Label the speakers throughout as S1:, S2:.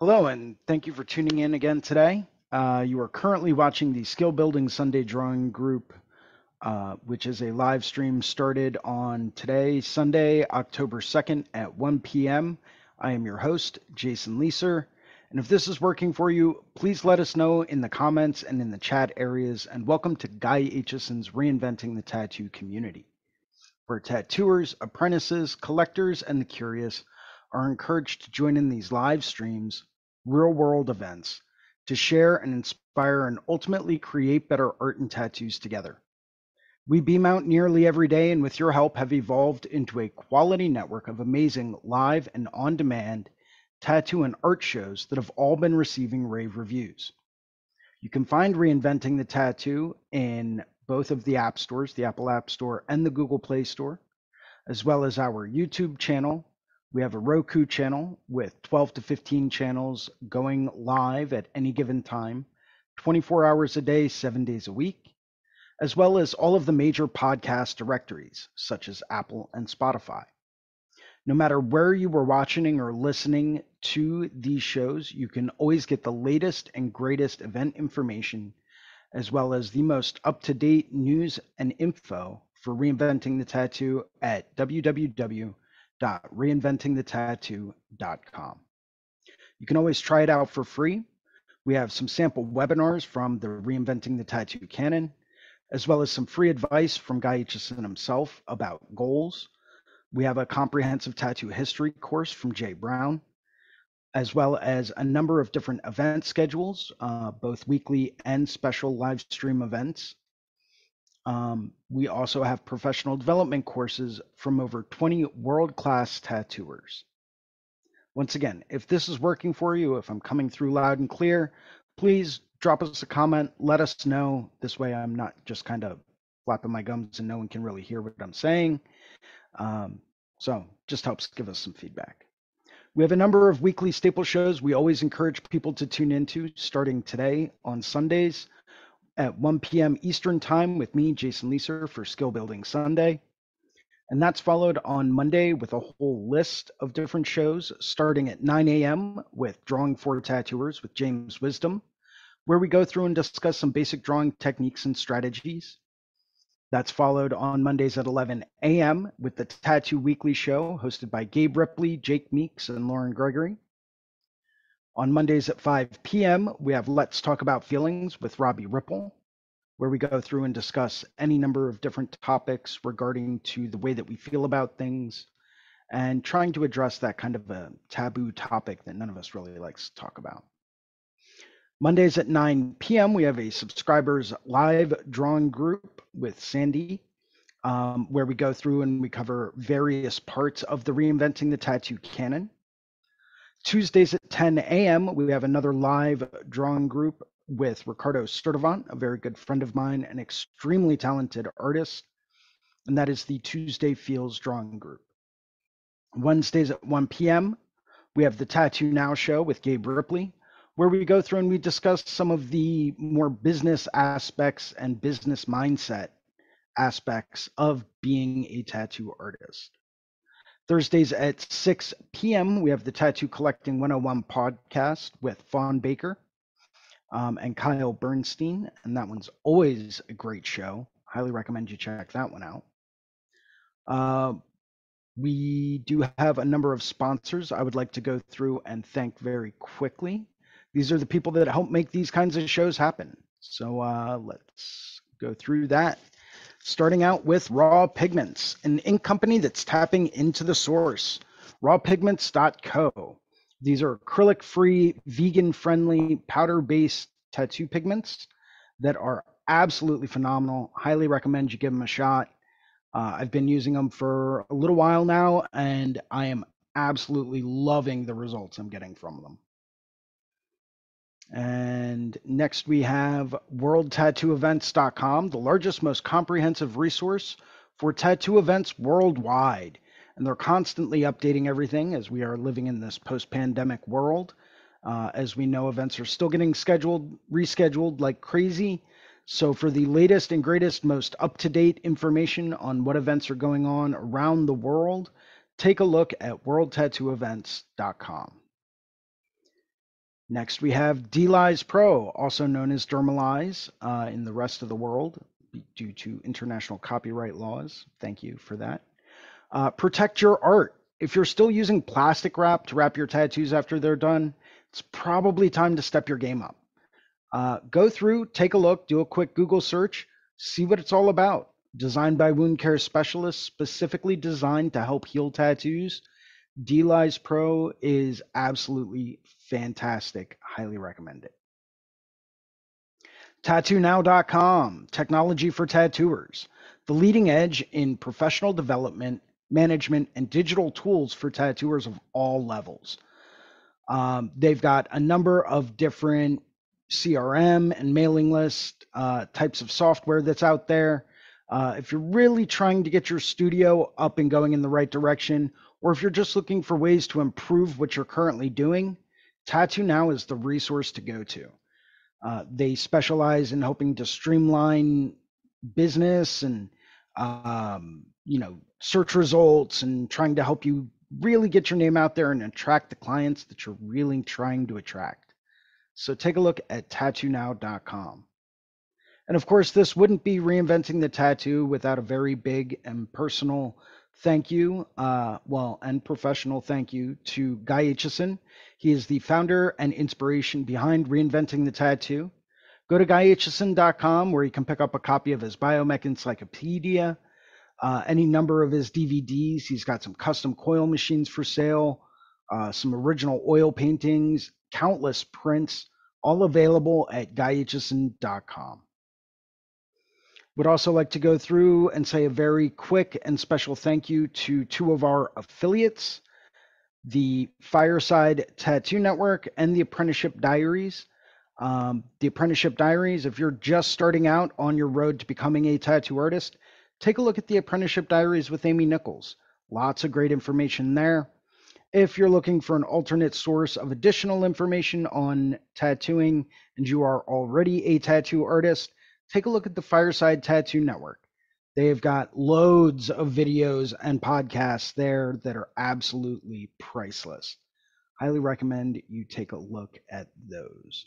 S1: Hello, and thank you for tuning in again today. Uh, you are currently watching the Skill Building Sunday Drawing Group, uh, which is a live stream started on today, Sunday, October 2nd at 1 p.m. I am your host, Jason Leeser. And if this is working for you, please let us know in the comments and in the chat areas. And welcome to Guy Aitchison's Reinventing the Tattoo Community, where tattooers, apprentices, collectors, and the curious are encouraged to join in these live streams, real world events, to share and inspire and ultimately create better art and tattoos together. We beam out nearly every day and with your help have evolved into a quality network of amazing live and on demand tattoo and art shows that have all been receiving rave reviews. You can find Reinventing the Tattoo in both of the app stores, the Apple App Store and the Google Play Store, as well as our YouTube channel, we have a Roku channel with 12 to 15 channels going live at any given time, 24 hours a day, seven days a week, as well as all of the major podcast directories, such as Apple and Spotify. No matter where you were watching or listening to these shows, you can always get the latest and greatest event information, as well as the most up to date news and info for reinventing the tattoo at www www.reinventingthetattoo.com. You can always try it out for free. We have some sample webinars from the Reinventing the Tattoo Canon, as well as some free advice from Guy Aitchison himself about goals. We have a comprehensive tattoo history course from Jay Brown, as well as a number of different event schedules, uh, both weekly and special live stream events. Um, we also have professional development courses from over 20 world class tattooers. Once again, if this is working for you, if I'm coming through loud and clear, please drop us a comment. Let us know. This way, I'm not just kind of flapping my gums and no one can really hear what I'm saying. Um, so, just helps give us some feedback. We have a number of weekly staple shows we always encourage people to tune into starting today on Sundays at 1 p.m. Eastern Time with me, Jason Leeser, for Skill Building Sunday. And that's followed on Monday with a whole list of different shows, starting at 9 a.m. with Drawing for Tattooers with James Wisdom, where we go through and discuss some basic drawing techniques and strategies. That's followed on Mondays at 11 a.m. with the Tattoo Weekly Show, hosted by Gabe Ripley, Jake Meeks, and Lauren Gregory. On Mondays at 5 p.m., we have Let's Talk About Feelings with Robbie Ripple, where we go through and discuss any number of different topics regarding to the way that we feel about things and trying to address that kind of a taboo topic that none of us really likes to talk about. Mondays at 9 p.m., we have a subscribers live drawing group with Sandy, um, where we go through and we cover various parts of the Reinventing the Tattoo canon. Tuesdays at 10 a.m., we have another live drawing group with Ricardo Sturdivant, a very good friend of mine, an extremely talented artist, and that is the Tuesday Feels Drawing Group. Wednesdays at 1 p.m., we have the Tattoo Now show with Gabe Ripley, where we go through and we discuss some of the more business aspects and business mindset aspects of being a tattoo artist. Thursdays at 6 p.m., we have the Tattoo Collecting 101 podcast with Fawn Baker um, and Kyle Bernstein. And that one's always a great show. Highly recommend you check that one out. Uh, we do have a number of sponsors I would like to go through and thank very quickly. These are the people that help make these kinds of shows happen. So uh, let's go through that starting out with Raw Pigments, an ink company that's tapping into the source. Rawpigments.co. These are acrylic free, vegan friendly, powder based tattoo pigments that are absolutely phenomenal. Highly recommend you give them a shot. Uh, I've been using them for a little while now, and I am absolutely loving the results I'm getting from them. And next we have worldtattooevents.com, the largest, most comprehensive resource for tattoo events worldwide. And they're constantly updating everything as we are living in this post pandemic world. Uh, as we know, events are still getting scheduled, rescheduled like crazy. So, for the latest and greatest, most up to date information on what events are going on around the world, take a look at worldtattooevents.com. Next, we have D-Lyze Pro, also known as Dermalize uh, in the rest of the world due to international copyright laws. Thank you for that. Uh, protect your art. If you're still using plastic wrap to wrap your tattoos after they're done, it's probably time to step your game up. Uh, go through, take a look, do a quick Google search, see what it's all about. Designed by wound care specialists, specifically designed to help heal tattoos. D-Lyze Pro is absolutely fantastic. Highly recommend it. TattooNow.com, technology for tattooers, the leading edge in professional development, management, and digital tools for tattooers of all levels. Um, they've got a number of different CRM and mailing list uh, types of software that's out there. Uh, if you're really trying to get your studio up and going in the right direction, or if you're just looking for ways to improve what you're currently doing, Tattoo Now is the resource to go to. Uh, they specialize in helping to streamline business and um, you know search results and trying to help you really get your name out there and attract the clients that you're really trying to attract. So take a look at tattoonow.com. And of course, this wouldn't be reinventing the tattoo without a very big and personal thank you, uh, well, and professional thank you to Guy Aitchison. He is the founder and inspiration behind Reinventing the Tattoo. Go to guyaitchison.com where you can pick up a copy of his Biomech Encyclopedia, uh, any number of his DVDs. He's got some custom coil machines for sale, uh, some original oil paintings, countless prints, all available at guyaitchison.com. Would also like to go through and say a very quick and special thank you to two of our affiliates, the Fireside Tattoo Network and the Apprenticeship Diaries. Um, the Apprenticeship Diaries, if you're just starting out on your road to becoming a tattoo artist, take a look at the Apprenticeship Diaries with Amy Nichols. Lots of great information there. If you're looking for an alternate source of additional information on tattooing and you are already a tattoo artist, take a look at the Fireside Tattoo Network. They've got loads of videos and podcasts there that are absolutely priceless. Highly recommend you take a look at those.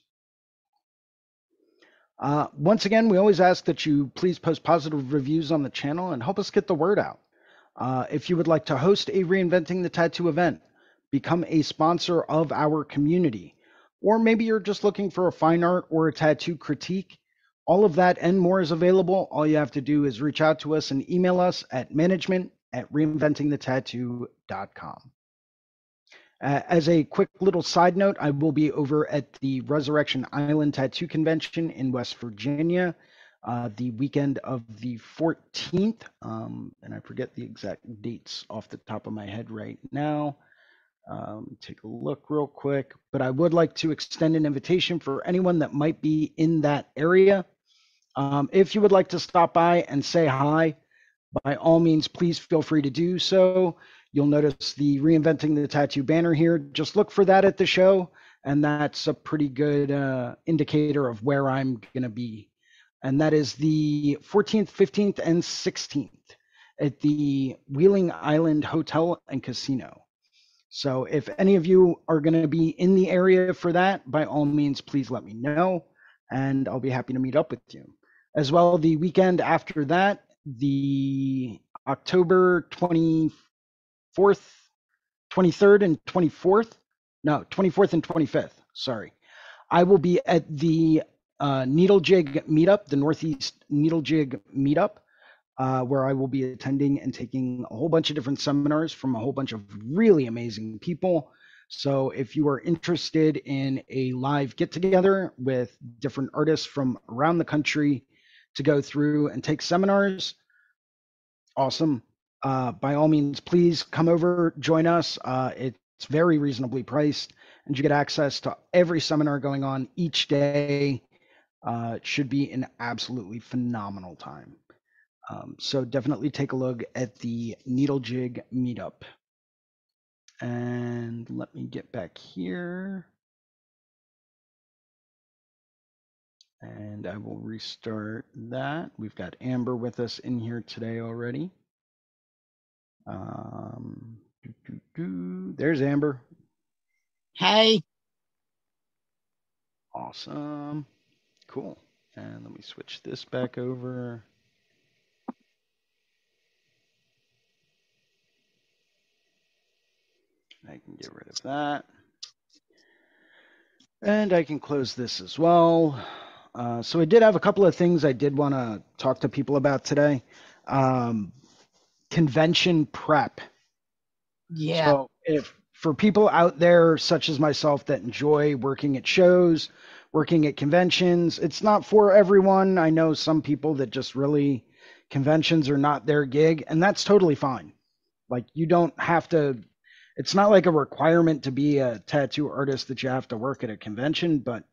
S1: Uh, once again, we always ask that you please post positive reviews on the channel and help us get the word out. Uh, if you would like to host a Reinventing the Tattoo event, become a sponsor of our community, or maybe you're just looking for a fine art or a tattoo critique, all of that and more is available. All you have to do is reach out to us and email us at management at reinventingthetattoo.com. Uh, as a quick little side note, I will be over at the Resurrection Island Tattoo Convention in West Virginia uh, the weekend of the 14th. Um, and I forget the exact dates off the top of my head right now. Um, take a look real quick. But I would like to extend an invitation for anyone that might be in that area um, if you would like to stop by and say hi, by all means, please feel free to do so. You'll notice the Reinventing the Tattoo banner here. Just look for that at the show, and that's a pretty good uh, indicator of where I'm going to be. And that is the 14th, 15th, and 16th at the Wheeling Island Hotel and Casino. So if any of you are going to be in the area for that, by all means, please let me know, and I'll be happy to meet up with you as well the weekend after that, the October 24th, 23rd, and 24th. No, 24th and 25th. Sorry. I will be at the uh, Needle Jig meetup, the Northeast Needle Jig meetup, uh, where I will be attending and taking a whole bunch of different seminars from a whole bunch of really amazing people. So if you are interested in a live get together with different artists from around the country to go through and take seminars, awesome. Uh, by all means, please come over, join us. Uh, it's very reasonably priced, and you get access to every seminar going on each day. Uh, it should be an absolutely phenomenal time. Um, so definitely take a look at the Needle Jig meetup. And let me get back here. And I will restart that. We've got Amber with us in here today already. Um, doo, doo, doo. There's Amber.
S2: Hey.
S1: Awesome. Cool. And let me switch this back over. I can get rid of that. And I can close this as well. Uh, so I did have a couple of things I did want to talk to people about today. Um, convention prep.
S2: Yeah.
S1: So if for people out there such as myself that enjoy working at shows, working at conventions, it's not for everyone. I know some people that just really conventions are not their gig and that's totally fine. Like you don't have to it's not like a requirement to be a tattoo artist that you have to work at a convention, but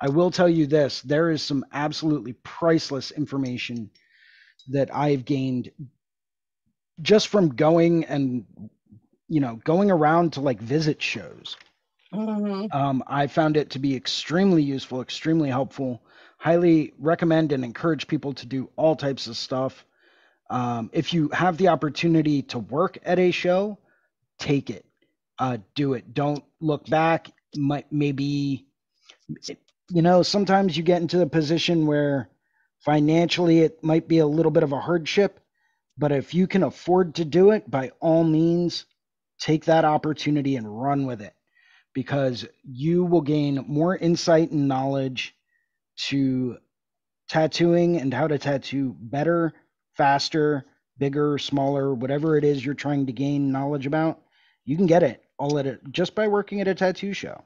S1: I will tell you this there is some absolutely priceless information that I've gained just from going and you know going around to like visit shows.
S2: Hmm
S1: um, i found it to be extremely useful extremely helpful. Highly recommend and encourage people to do all types of stuff. Um, if you have the opportunity to work at a show take it uh, do it. Don't look back. Might maybe you know sometimes you get into the position where financially it might be a little bit of a hardship but if you can afford to do it by all means take that opportunity and run with it because you will gain more insight and knowledge to tattooing and how to tattoo better faster bigger smaller whatever it is you're trying to gain knowledge about you can get it all at it just by working at a tattoo show.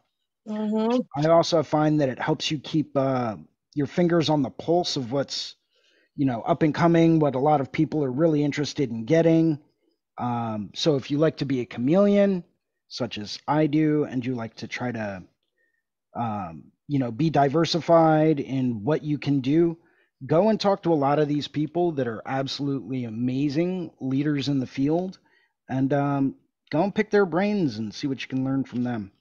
S2: Hmm
S1: I also find that it helps you keep uh, your fingers on the pulse of what's, you know, up and coming, what a lot of people are really interested in getting. Um, so if you like to be a chameleon, such as I do, and you like to try to, um, you know, be diversified in what you can do, go and talk to a lot of these people that are absolutely amazing leaders in the field, and um, go and pick their brains and see what you can learn from them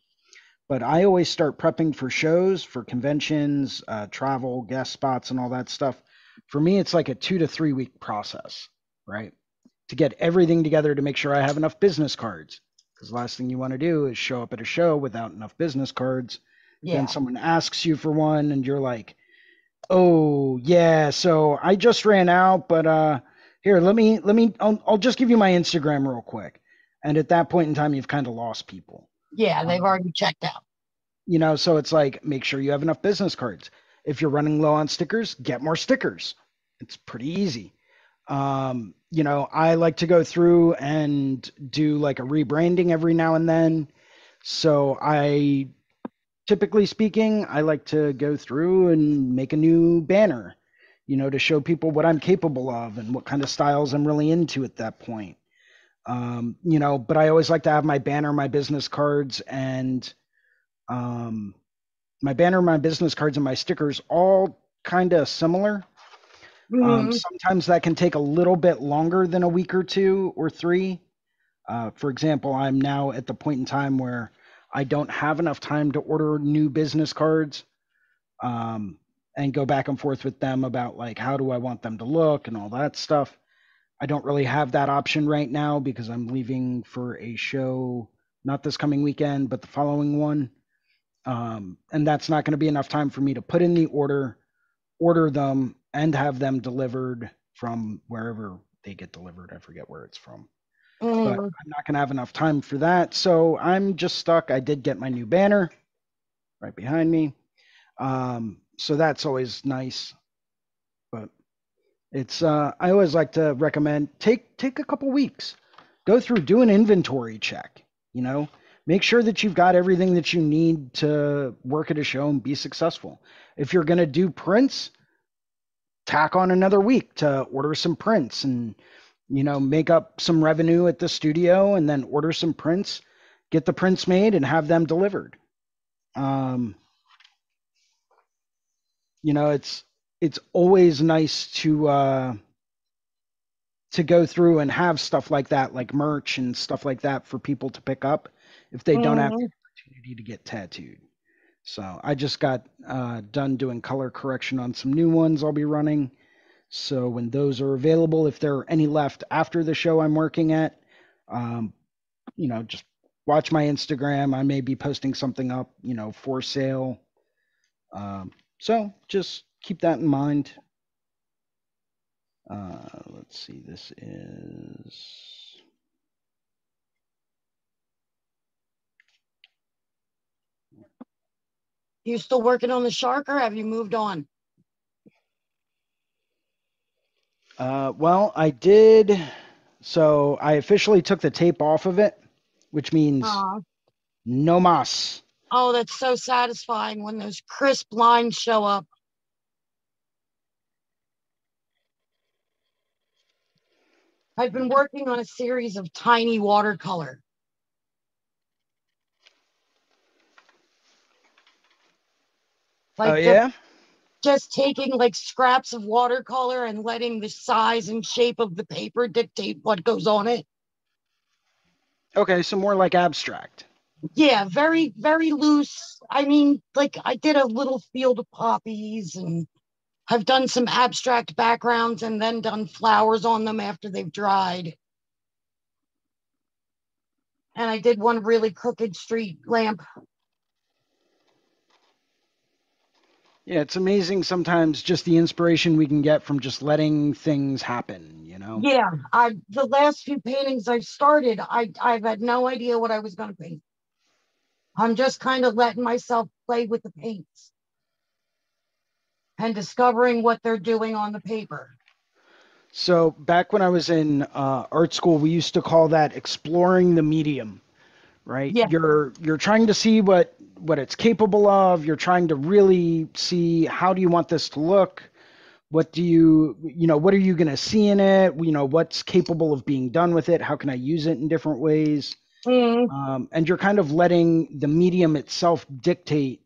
S1: but I always start prepping for shows, for conventions, uh, travel, guest spots, and all that stuff. For me, it's like a two to three week process, right? To get everything together to make sure I have enough business cards. Because the last thing you want to do is show up at a show without enough business cards.
S2: Yeah.
S1: Then someone asks you for one, and you're like, "Oh yeah, so I just ran out, but uh, here, let me let me. I'll, I'll just give you my Instagram real quick." And at that point in time, you've kind of lost people.
S2: Yeah. They've already checked out.
S1: you know so it's like make sure you have enough business cards. If you're running low on stickers get more stickers. It's pretty easy. Um, you know i like to go through and do like a rebranding every now and then. So i typically speaking i like to go through and make a new banner you know to show people what i'm capable of and what kind of styles i'm really into at that point um, you know but i always like to have my banner my business cards and um, my banner, my business cards, and my stickers all kind of similar. Um,
S2: Mhm.
S1: sometimes that can take a little bit longer than a week or two or three. Uh, for example, I'm now at the point in time where I don't have enough time to order new business cards um, and go back and forth with them about like how do I want them to look and all that stuff. I don't really have that option right now because I'm leaving for a show not this coming weekend, but the following one. Um, and that's not going to be enough time for me to put in the order, order them, and have them delivered from wherever they get delivered. I forget where it's from, but
S2: Mhm.
S1: I'm not going to have enough time for that. So I'm just stuck. I did get my new banner right behind me. Um, so that's always nice. But it's uh, I always like to recommend take take a couple weeks, go through, do an inventory check. You know, make sure that you've got everything that you need to work at a show and be successful. If you're gonna do prints, tack on another week to order some prints and you know make up some revenue at the studio and then order some prints, get the prints made and have them delivered. Um, you know it's it's always nice to uh to go through and have stuff like that like merch and stuff like that for people to pick up if they don't have the
S2: Mhm.
S1: opportunity to get tattooed. So i just got uh, done doing color correction on some new ones i'll be running. So when those are available if there are any left after the show i'm working at um, you know just watch my instagram. I may be posting something up you know for sale. Um, so just keep that in mind. Uh, let's see, this is.
S2: You still working on the shark or have you moved on?
S1: Uh, well, I did. So I officially took the tape off of it, which means
S2: Aw.
S1: no mas.
S2: Oh, that's so satisfying when those crisp lines show up. I've been working on a series of tiny watercolor. Like
S1: oh, yeah?
S2: just taking like scraps of watercolor and letting the size and shape of the paper dictate what goes on it.
S1: Okay, so more like abstract.
S2: Yeah, very, very loose. I mean, like I did a little field of poppies and I've done some abstract backgrounds and then done flowers on them after they've dried. And I did one really crooked street lamp.
S1: Yeah, it's amazing sometimes just the inspiration we can get from just letting things happen, you know?
S2: Yeah, I the last few paintings I've started, I I've had no idea what I was gonna paint. I'm just kind of letting myself play with the paints and discovering what they're doing on the paper.
S1: So back when I was in uh, art school, we used to call that exploring the medium, right?
S2: Yeah.
S1: You're you're trying to see what what it's capable of. You're trying to really see how do you want this to look. What do you you know what are you going to see in it? You know what's capable of being done with it? How can I use it in different ways?
S2: Mm,
S1: Um, and you're kind of letting the medium itself dictate,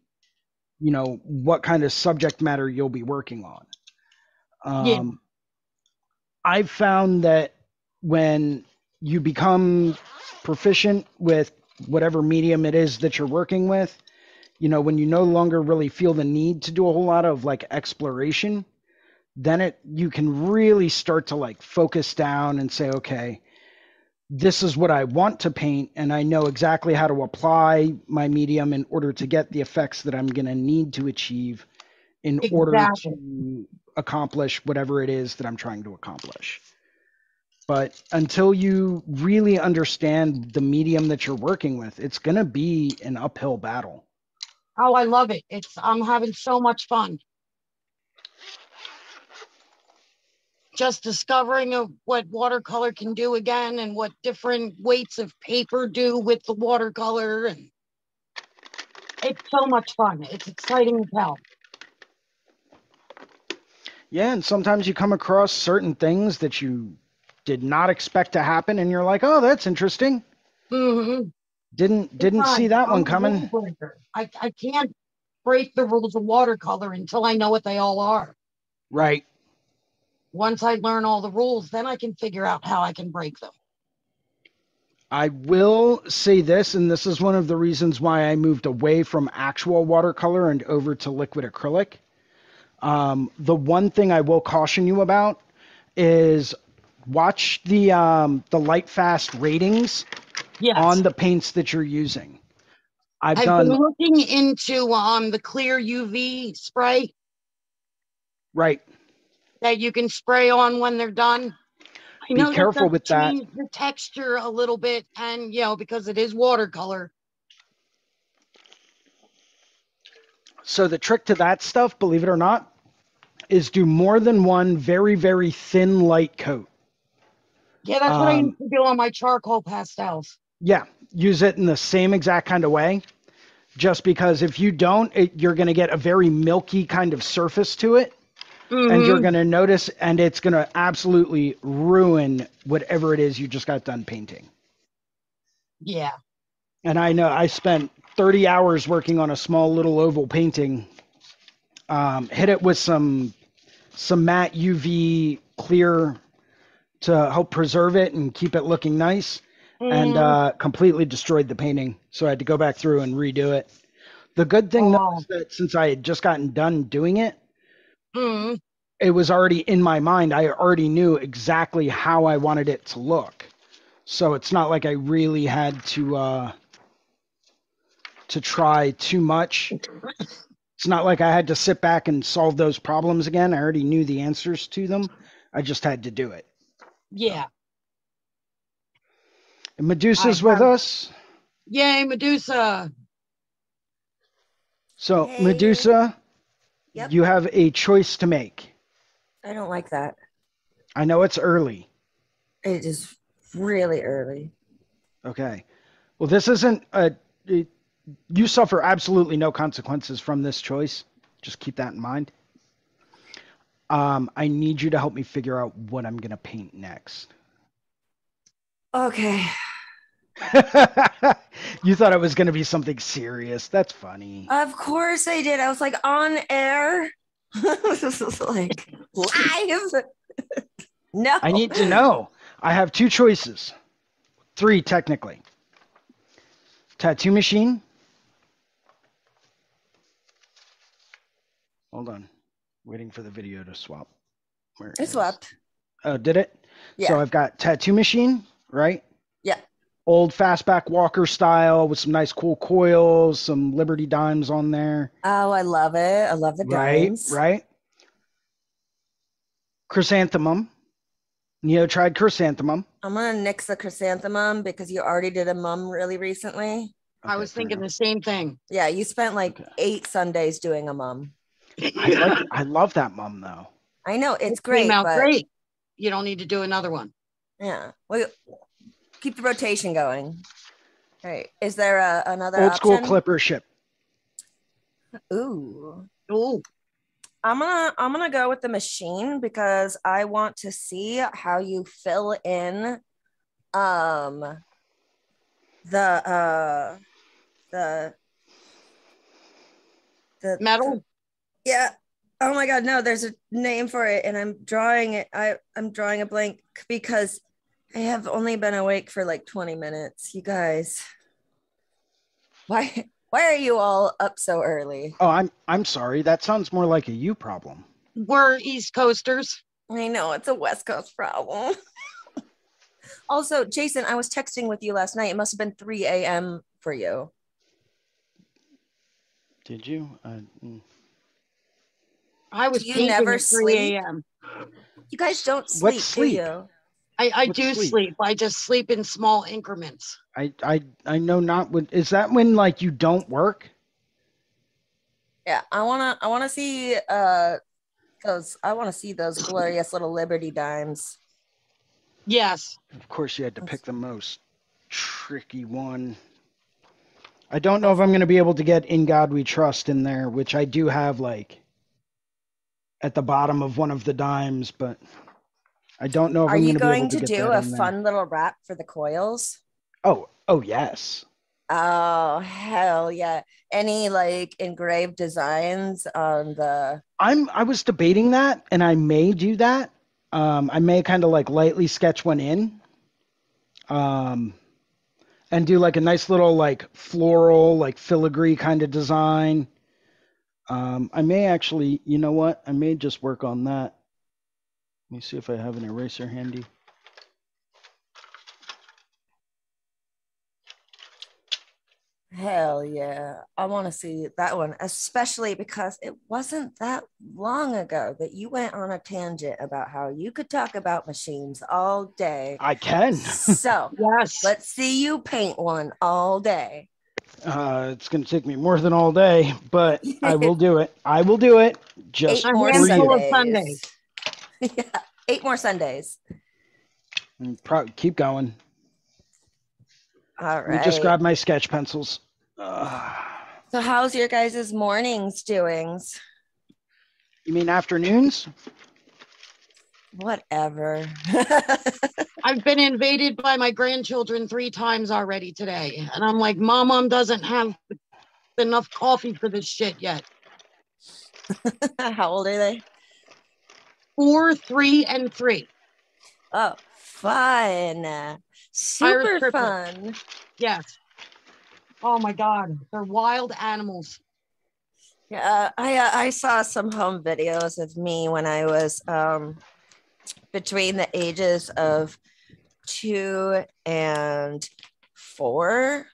S1: you know, what kind of subject matter you'll be working on. Um,
S2: Yeah.
S1: I've found that when you become proficient with whatever medium it is that you're working with, you know, when you no longer really feel the need to do a whole lot of like exploration, then it you can really start to like focus down and say, okay, this is what I want to paint, and I know exactly how to apply my medium in order to get the effects that I'm going to need to achieve in order to accomplish whatever it is that I'm trying to accomplish. But until you really understand the medium that you're working with, it's going to be an uphill battle.
S2: oh, I love it. It's I'm having so much fun. Just discovering of what watercolor can do again and what different weights of paper do with the watercolor and it's so much fun. It's exciting as hell.
S1: Yeah, and sometimes you come across certain things that you did not expect to happen, and you're like, "Oh, that's interesting."
S2: hmm
S1: Didn't didn't see that one coming.
S2: I, I can't break the rules of watercolor until I know what they all are.
S1: Right.
S2: Once I learn all the rules, then I can figure out how I can break them.
S1: I will say this, and this is one of the reasons why I moved away from actual watercolor and over to liquid acrylic. Um, the one thing I will caution you about is watch the um, the light fast ratings
S2: Yes.
S1: on the paints that you're using. I've,
S2: I've
S1: done
S2: been looking into um the clear UV spray
S1: right.
S2: That you can spray on when they're done. I
S1: Be
S2: know
S1: careful
S2: does
S1: with that.
S2: The texture a little bit, and you know because it is watercolor.
S1: So the trick to that stuff, believe it or not, is do more than one very very thin light coat.
S2: Yeah, that's what I
S1: Um,
S2: used to do on my charcoal pastels.
S1: Yeah, use it in the same exact kind of way. Just because if you don't, it, you're going to get a very milky kind of surface to it, and you're
S2: Mhm.
S1: going to notice, and it's going to absolutely ruin whatever it is you just got done painting.
S2: Yeah.
S1: And I know I spent 30 hours working on a small little oval painting. Um, hit it with some some matte UV clear to help preserve it and keep it looking nice and
S2: Mhm.
S1: uh, completely destroyed the painting. So I had to go back through and redo it. The good thing though
S2: Oh.
S1: is that since I had just gotten done doing it,
S2: Mhm.
S1: it was already in my mind. I already knew exactly how I wanted it to look. So it's not like I really had to uh, to try too much It's not like I had to sit back and solve those problems again. I already knew the answers to them. I just had to do it.
S2: Yeah.
S1: And Medusa's with
S2: have-
S1: us.
S2: Yay, Medusa.
S1: So,
S3: Hey.
S1: Medusa,
S3: Yep.
S1: you have a choice to make.
S3: I don't like that.
S1: I know it's early.
S3: It is really early.
S1: Okay. Well, this isn't a. it- you suffer absolutely no consequences from this choice. Just keep that in mind. Um, I need you to help me figure out what I'm going to paint next.
S3: Okay.
S1: you thought it was going to be something serious. That's funny.
S3: Of course I did. I was like on air. this is like live. no.
S1: I need to know. I have two choices. Three, technically. Tattoo machine. Hold on. Waiting for the video to swap. Where
S3: It
S1: is-
S3: swapped.
S1: Oh, did it?
S3: Yeah.
S1: So I've got tattoo machine, right?
S3: Yeah.
S1: Old fastback walker style with some nice cool coils, some Liberty dimes on there.
S3: Oh, I love it. I love the dimes.
S1: right. right. Chrysanthemum. Neo trad chrysanthemum.
S3: I'm gonna nix the chrysanthemum because you already did a mum really recently.
S2: I was thinking
S1: enough.
S2: the same thing.
S3: Yeah, you spent like
S1: Okay.
S3: eight Sundays doing a mum.
S1: I like. I love that mum though.
S3: I know it's
S2: It
S3: great,
S2: Came out
S3: but
S2: great. You don't need to do another one.
S3: yeah, we keep the rotation going. All right, is there a, another
S1: Old school
S3: option?
S1: clipper ship.
S3: Ooh,
S2: Oh,
S3: I'm gonna I'm gonna go with the machine because I want to see how you fill in um the uh the the
S2: metal.
S3: yeah oh my god no there's a name for it and i'm drawing it i i'm drawing a blank because i have only been awake for like 20 minutes you guys why why are you all up so early
S1: Oh, I'm. I'm sorry. That sounds more like a you problem.
S2: We're East Coasters.
S3: i know it's a west coast problem also jason i was texting with you last night it must have been 3 a.m for you
S1: Did you? Uh, mm.
S2: I was
S3: You never
S2: at 3
S3: sleep?
S2: a.m.
S3: you guys don't
S1: What
S3: sleep,
S1: sleep?
S3: do you
S2: I, I do
S1: sleep?
S2: sleep. I just sleep in small increments.
S1: I. I. I know not. When is that when like you don't work?
S3: Yeah, I wanna I wanna see uh those I wanna see those glorious little Liberty dimes.
S2: Yes.
S1: Of course, you had to pick the most tricky one. I don't know if I'm going to be able to get "In God We Trust" in there, which I do have like at the bottom of one of the dimes, but I don't know
S3: Are
S1: I'm
S3: you
S1: going to
S3: to
S1: be able to
S3: do a fun little wrap for the coils?
S1: Oh, oh yes.
S3: Oh hell yeah. Any like engraved designs on the
S1: I'm. I was debating that, and I may do that. Um, I may kind of like lightly sketch one in, um, and do like a nice little like floral, like filigree kind of design. Um, I may actually, you know what? I may just work on that. Let me see if I have an eraser handy.
S3: hell yeah. I wanna see that one, especially because it wasn't that long ago that you went on a tangent about how you could talk about machines all day.
S1: I can.
S3: So
S2: Yes.
S3: let's see you paint one all day.
S1: Uh, it's going to take me more than all day, but I will do it. I will do it just
S3: eight more
S1: for
S2: handful
S1: you.
S2: of
S3: Sundays.
S2: Sundays.
S3: yeah, eight more Sundays.
S1: Pro- keep going.
S3: All
S1: Let me just grab my sketch pencils. Uh,
S3: so, how's your guys' mornings doings?
S1: you mean afternoons?
S3: Whatever.
S2: I've been invaded by my grandchildren three times already today. And I'm like, Mom, Mom doesn't have enough coffee for this shit yet.
S3: How old are they?
S2: Four, three, and three.
S3: Oh, fun. Super fun.
S2: Yes. Oh my God. They're wild animals.
S3: Yeah, I uh, I saw some home videos of me when I was um between the ages of two and four,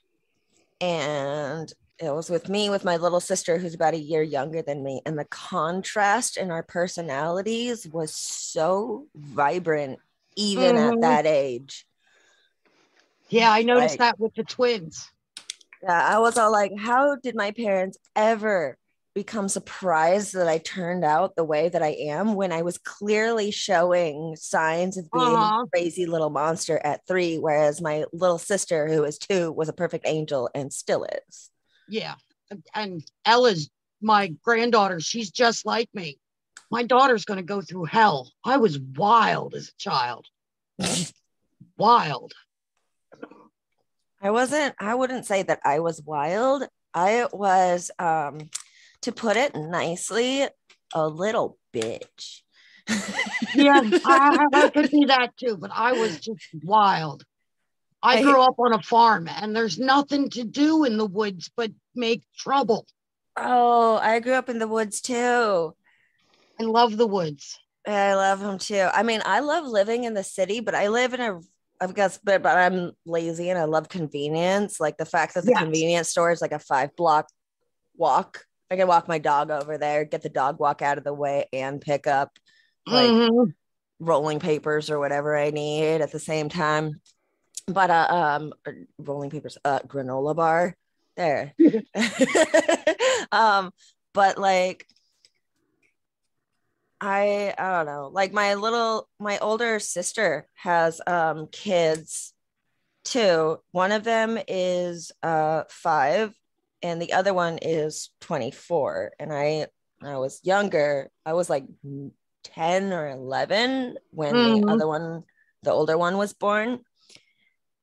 S3: and it was with me with my little sister who's about a year younger than me and the contrast in our personalities was so vibrant even
S2: Mhm.
S3: at that age
S2: Yeah, I noticed
S3: Like-
S2: that with the twins.
S3: yeah i was all like how did my parents ever become surprised that i turned out the way that i am when i was clearly showing signs of being
S2: Uh-huh.
S3: a crazy little monster at three whereas my little sister who is two was a perfect angel and still is
S2: Yeah. And Ella's my granddaughter. She's just like me. My daughter's going to go through hell. I was wild as a child. wild.
S3: I wasn't, I wouldn't say that I was wild. I was, um, to put it nicely, a little bitch.
S2: Yeah, I, I could see that too, but I was just wild. I grew up on a farm and there's nothing to do in the woods but make trouble.
S3: oh, I grew up in the woods too.
S2: I love the woods.
S3: I love them too. I mean, I love living in the city, but I live in a, I guess, but, but I'm lazy and I love convenience. Like the fact that the
S2: Yes.
S3: convenience store is like a five block walk. I can walk my dog over there, get the dog walk out of the way, and pick up like
S2: Mhm.
S3: rolling papers or whatever I need at the same time. But uh, um, rolling papers, uh, granola bar there. um, but like, I I don't know. Like my little my older sister has um kids too. One of them is uh five, and the other one is twenty four. And I I was younger. I was like 10 or 11 when the
S2: Mhm.
S3: other one, the older one, was born.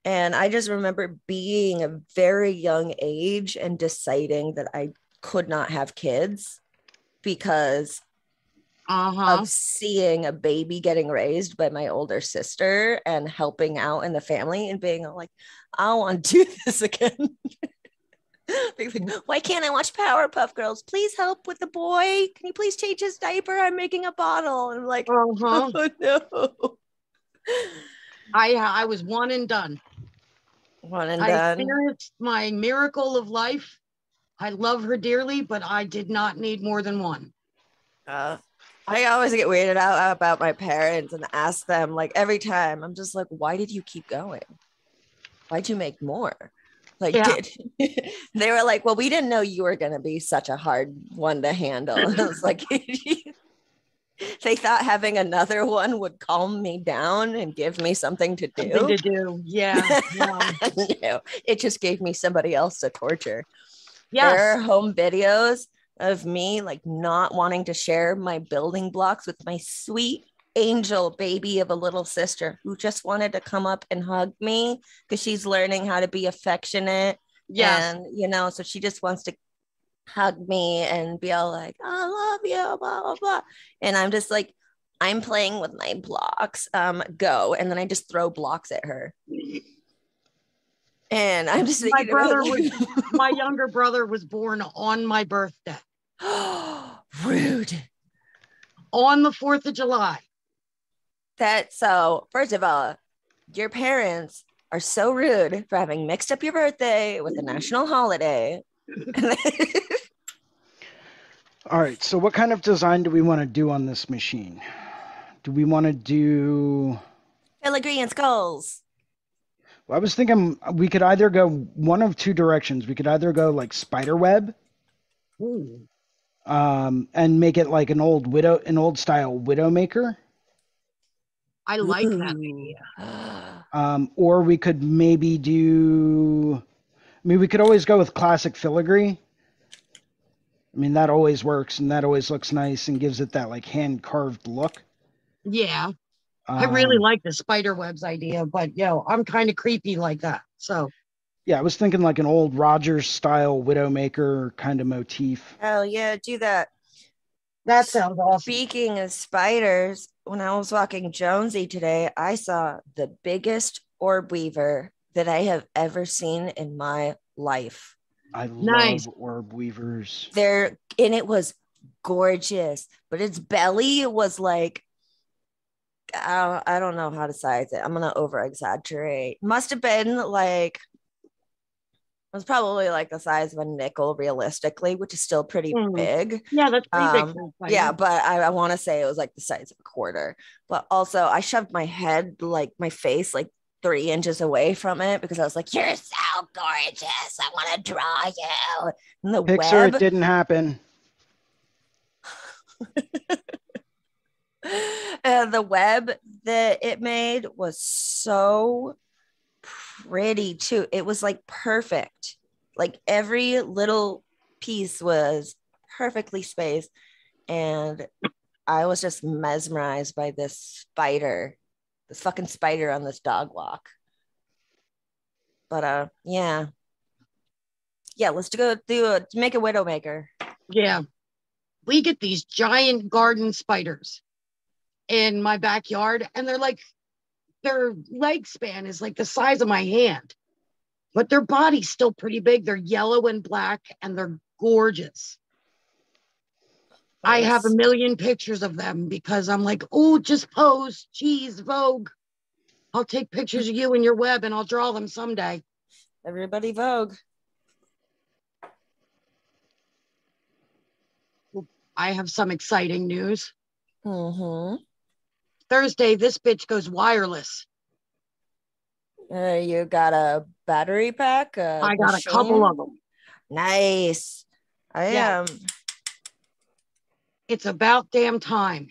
S3: And I just remember being a very young age and deciding that I could not have kids because
S2: Uh-huh.
S3: of seeing a baby getting raised by my older sister and helping out in the family and being like, I want to do this again. Why can't I watch Powerpuff Girls? Please help with the boy. Can you please change his diaper? I'm making a bottle. And I'm like,
S2: Uh-huh.
S3: oh no.
S2: I I was one and done.
S3: One and
S2: I
S3: done.
S2: experienced my miracle of life. I love her dearly, but I did not need more than one.
S3: Uh, I always get weirded out about my parents and ask them like every time. I'm just like, why did you keep going? Why'd you make more? Like,
S2: Yeah.
S3: did they were like, well, we didn't know you were gonna be such a hard one to handle. And I was like, they thought having another one would calm me down and give me something to do.
S2: Something to do. Yeah. yeah.
S3: no, it just gave me somebody else to torture.
S2: Yes.
S3: There are home videos of me like not wanting to share my building blocks with my sweet angel baby of a little sister who just wanted to come up and hug me because she's learning how to be affectionate.
S2: Yeah,
S3: And, you know, so she just wants to hug me and be all like, I love you, blah, blah, blah. And I'm just like, I'm playing with my blocks. Um, go. And then I just throw blocks at her. And I'm just
S2: My brother
S3: like,
S2: my younger brother was born on my birthday,
S3: rude.
S2: on the 4th of July.
S3: That so first of all, your parents are so rude for having mixed up your birthday with a national holiday.
S1: All right. So, what kind of design do we want to do on this machine? Do we want to do?
S3: Filigree and skulls.
S1: Well, I was thinking we could either go one of two directions. We could either go like spider web,
S2: Ooh.
S1: um, and make it like an old widow, an old style widowmaker,
S2: I like that
S3: Ooh.
S2: idea.
S1: um, or we could maybe do. I mean, we could always go with classic filigree. I mean, that always works, and that always looks nice and gives it that like hand carved look.
S2: Yeah. I really
S1: Um,
S2: like the spider webs idea, but yo, I'm kind of creepy like that. So
S1: Yeah, I was thinking like an old Rogers style widowmaker kind of motif.
S3: Hell yeah, do that.
S2: that sounds awesome.
S3: Speaking of spiders, when I was walking Jonesy today, I saw the biggest orb weaver that I have ever seen in my life.
S1: I love
S2: Nice.
S1: orb weavers.
S3: There, and it was gorgeous, but its belly was like, I don't, I don't know how to size it. I'm gonna over exaggerate. Must have been like it was probably like the size of a nickel realistically, which is still pretty
S2: Mm.
S3: big.
S2: Yeah, that's pretty big.
S3: Um,
S2: for a spider.
S3: Yeah, but I, I want to say it was like the size of a quarter. But also, I shoved my head, like my face, like three inches away from it because I was like, "You're so gorgeous. I want to draw you." And the
S1: Picture
S3: web,
S1: it didn't happen.
S3: uh, the web that it made was so pretty too. It was like perfect. Like every little piece was perfectly spaced. And I was just mesmerized by this spider, fucking spider on this dog walk. But uh yeah. Yeah, let's go do a make a widowmaker.
S2: Yeah. We get these giant garden spiders in my backyard, and they're like, their leg span is like the size of my hand, but their body's still pretty big. They're yellow and black, and they're gorgeous. I have a million pictures of them because I'm like, oh, just pose, cheese, Vogue. I'll take pictures of you and your web and I'll draw them someday.
S3: everybody Vogue.
S2: I have some exciting news.
S3: Mm-hmm.
S2: Thursday, this bitch goes wireless.
S3: Uh, you got a battery pack? I
S2: I got a couple of them.
S3: Nice. I
S2: Yeah.
S3: am.
S2: It's about damn time.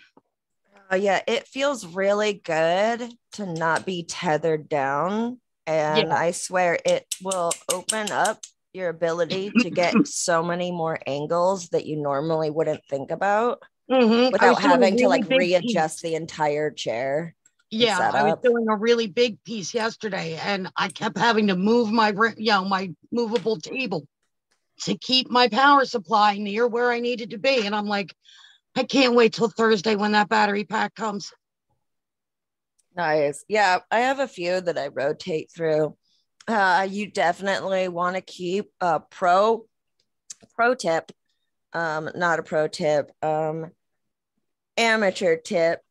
S3: Oh yeah, it feels really good to not be tethered down, and
S2: Yeah.
S3: I swear it will open up your ability to get so many more angles that you normally wouldn't think about
S2: Mhm.
S3: Without having to like readjust the entire chair.
S2: Yeah, I was doing a really big piece yesterday, and I kept having to move my, you know, my movable table to keep my power supply near where I needed to be. And I'm like, I can't wait till Thursday when that battery pack comes.
S3: Nice. Yeah, I have a few that I rotate through. Uh, you definitely want to keep a pro pro tip, um, not a pro tip, um, amateur tip,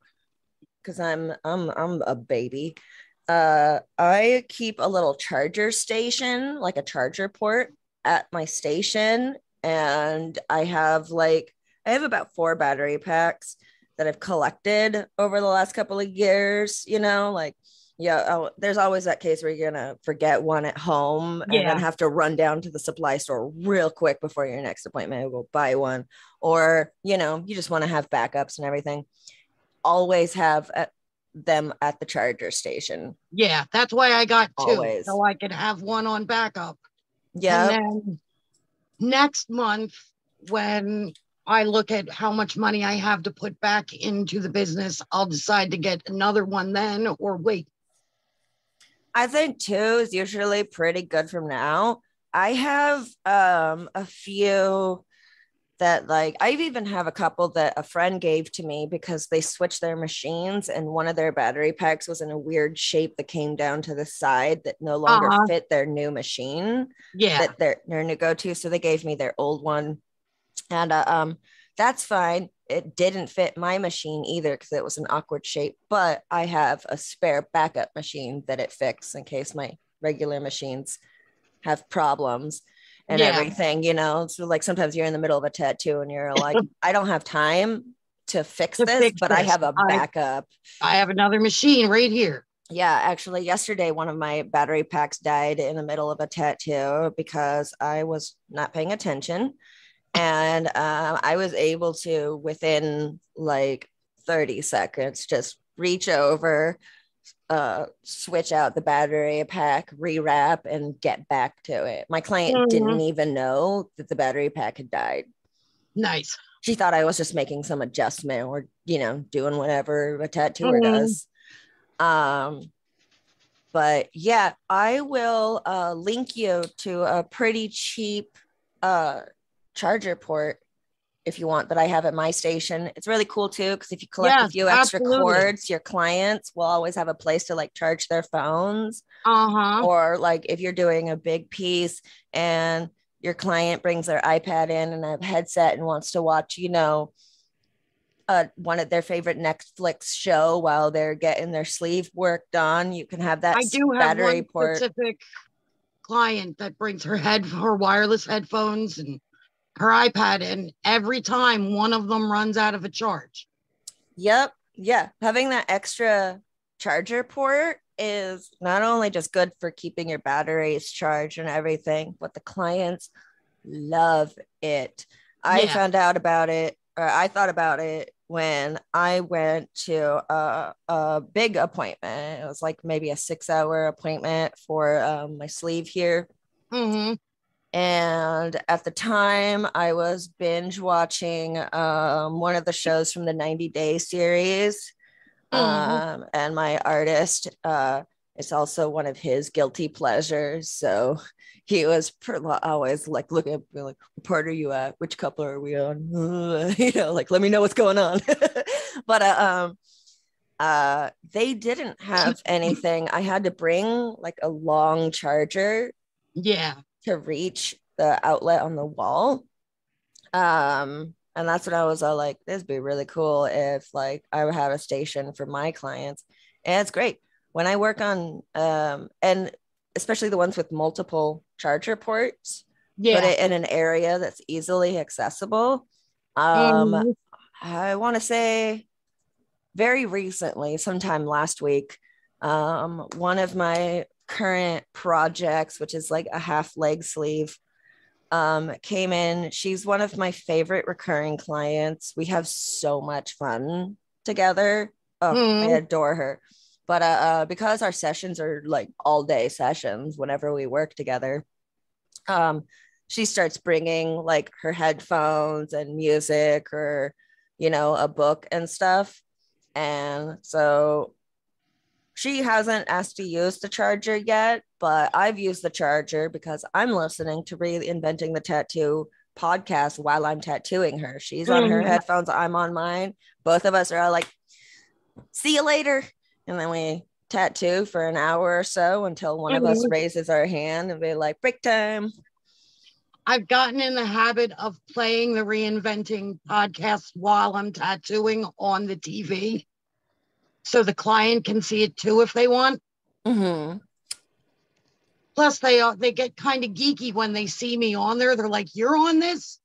S3: because I'm I'm I'm a baby. Uh, I keep a little charger station, like a charger port, at my station, and I have like I have about four battery packs that I've collected over the last couple of years, you know, like yeah, oh, there's always that case where you're gonna forget one at home and then have to run down to the supply store real quick before your next appointment and go buy one. Or, you know, you just want to have backups and everything. Always have at them at the charger station.
S2: Yeah, that's why I got two,
S3: Always.
S2: so I could have one on backup.
S3: Yeah.
S2: And then next month, when I look at how much money I have to put back into the business, I'll decide to get another one then or wait.
S3: I think two is usually pretty good from now. I have um a few that like I even have a couple that a friend gave to me because they switched their machines and one of their battery packs was in a weird shape that came down to the side that no longer
S2: Uh-huh.
S3: fit their new machine
S2: Yeah.
S3: that they're their new go-to. So they gave me their old one. And uh, um that's fine. It didn't fit my machine either because it was an awkward shape, but I have a spare backup machine that it fixed in case my regular machines have problems and
S2: Yeah.
S3: everything, you know. So like sometimes you're in the middle of a tattoo and you're like, I don't have time to fix
S2: To
S3: this,
S2: fix
S3: but I have a backup.
S2: I have another machine right here.
S3: Yeah, actually, yesterday one of my battery packs died in the middle of a tattoo because I was not paying attention. And um, I was able to, within like 30 seconds, just reach over, uh, switch out the battery pack, rewrap, and get back to it. My client
S2: Mhm.
S3: didn't even know that the battery pack had died
S2: Nice.
S3: she thought I was just making some adjustment or you know doing whatever a tattooer
S2: Mhm.
S3: does. Um, but yeah, I will uh, link you to a pretty cheap uh, charger port if you want that I have at my station. It's really cool too because if you collect a few extra
S2: absolutely.
S3: cords, your clients will always have a place to like charge their phones
S2: Uh huh.
S3: or like if you're doing a big piece and your client brings their iPad in and a headset and wants to watch, you know, uh, one of their favorite Netflix show while they're getting their sleeve work done, you can have that
S2: I do have
S3: battery
S2: one
S3: port.
S2: specific client that brings her head her wireless headphones and her iPad, and every time one of them runs out of a charge.
S3: Yep. Yeah. Having that extra charger port is not only just good for keeping your batteries charged and everything, but the clients love it. I
S2: Yeah.
S3: found out about it, or I thought about it when I went to a, a big appointment. It was like maybe a six hour appointment for um, my sleeve here.
S2: hmm
S3: And at the time, I was binge watching um, one of the shows from the 90 Day series.
S2: Mhm.
S3: Um, and my artist, uh, it's also one of his guilty pleasures. So he was per- always like looking at me like, what part are you at? Which couple are we on? you know, like, let me know what's going on. but uh, um, uh, they didn't have anything. I had to bring like a long charger
S2: Yeah.
S3: To reach the outlet on the wall. Um, and that's when I was all like, this would be really cool if like I would have a station for my clients. And it's great when I work on um and especially the ones with multiple charger ports,
S2: Yeah.
S3: put it in an area that's easily accessible. Um
S2: Mhm.
S3: I want to say very recently, sometime last week, um, one of my current projects, which is like a half leg sleeve, um, came in. She's one of my favorite recurring clients. We have so much fun together. Oh, I
S2: Mhm.
S3: adore her. But uh, uh, because our sessions are like all day sessions whenever we work together, um, she starts bringing like her headphones and music or you know a book and stuff and so she hasn't asked to use the charger yet but i've used the charger because i'm listening to reinventing the tattoo podcast while i'm tattooing her she's on her
S2: Mhm.
S3: headphones i'm on mine both of us are all like see you later and then we tattoo for an hour or so until one of us
S2: Mhm.
S3: raises our hand and be like break time
S2: I've gotten in the habit of playing the reinventing podcast while I'm tattooing on the TV. So the client can see it too if they want.
S3: hmm
S2: Plus, they uh, they get kind of geeky when they see me on there. They're like, "You're on this?"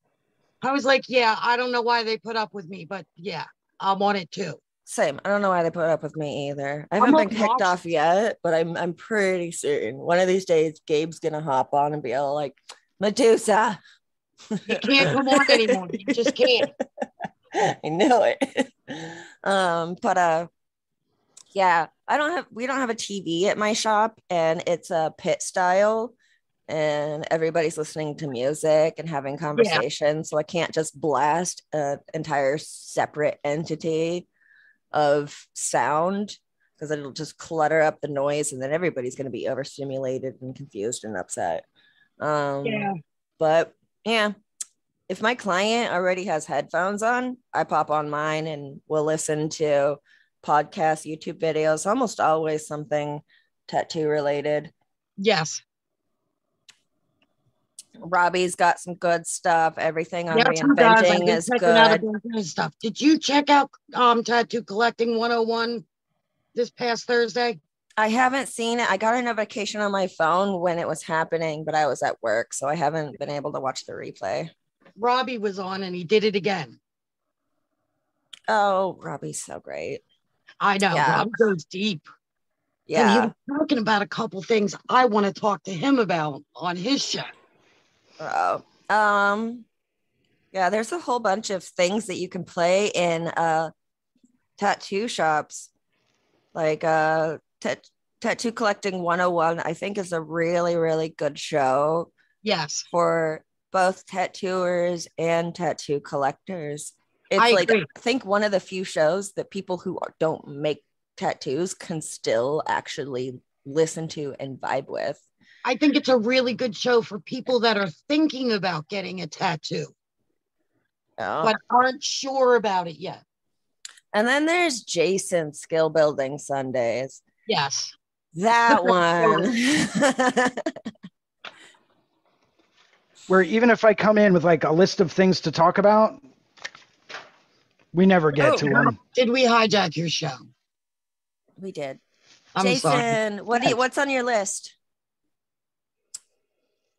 S2: I was like, "Yeah, I don't know why they put up with me, but yeah, I'm on it too."
S3: Same. I don't know why they put up with me either. I haven't
S2: not
S3: been kicked off yet, but I'm I'm pretty certain one of these days Gabe's gonna hop on and be all like, Medusa.
S2: You can't come on anymore. You just can't.
S3: I know it. um, but uh yeah, I don't have we don't have a TV at my shop and it's a pit style and everybody's listening to music and having conversations. So I can't just blast an entire separate entity of sound because it'll just clutter up the noise and then everybody's going to be overstimulated and confused and upset. Um,
S2: Yeah.
S3: But yeah, if my client already has headphones on, I pop on mine and we'll listen to podcasts, YouTube videos, almost always something tattoo related.
S2: Yes.
S3: Robbie's got some good stuff. Everything I'm
S2: Yes, he does. I've
S3: reinventing is
S2: checking
S3: good.
S2: stuff. Did you check out um Tattoo Collecting 101 this past Thursday?
S3: I haven't seen it. I got a notification on my phone when it was happening, but I was at work, so I haven't been able to watch the replay.
S2: Robbie was on and he did it again.
S3: Oh, Robbie's so great.
S2: I know.
S3: Yeah.
S2: Rob goes deep. And he
S3: Yeah.
S2: was talking about a couple things I want to talk to him about on his show.
S3: Oh, um, yeah, there's a whole bunch of things that you can play in uh tattoo shops. Like uh tat- tattoo collecting 101, I think is a really, really good show
S2: Yes.
S3: for both tattooers and tattoo collectors. It's
S2: I
S3: like
S2: agree.
S3: I think one of the few shows that people who are- don't make tattoos can still actually listen to and vibe with.
S2: I think it's a really good show for people that are thinking about getting a tattoo,
S3: Oh.
S2: but aren't sure about it yet.
S3: And then there's Jason Skill Building Sundays.
S2: Yes.
S3: That one.
S1: Where even if I come in with like a list of things to talk about, we never get
S2: Oh,
S1: to
S2: no.
S1: them.
S2: Did we hijack your show?
S3: we did.
S2: I'm
S3: Jason,
S2: sorry.
S3: what do you, what's on your list?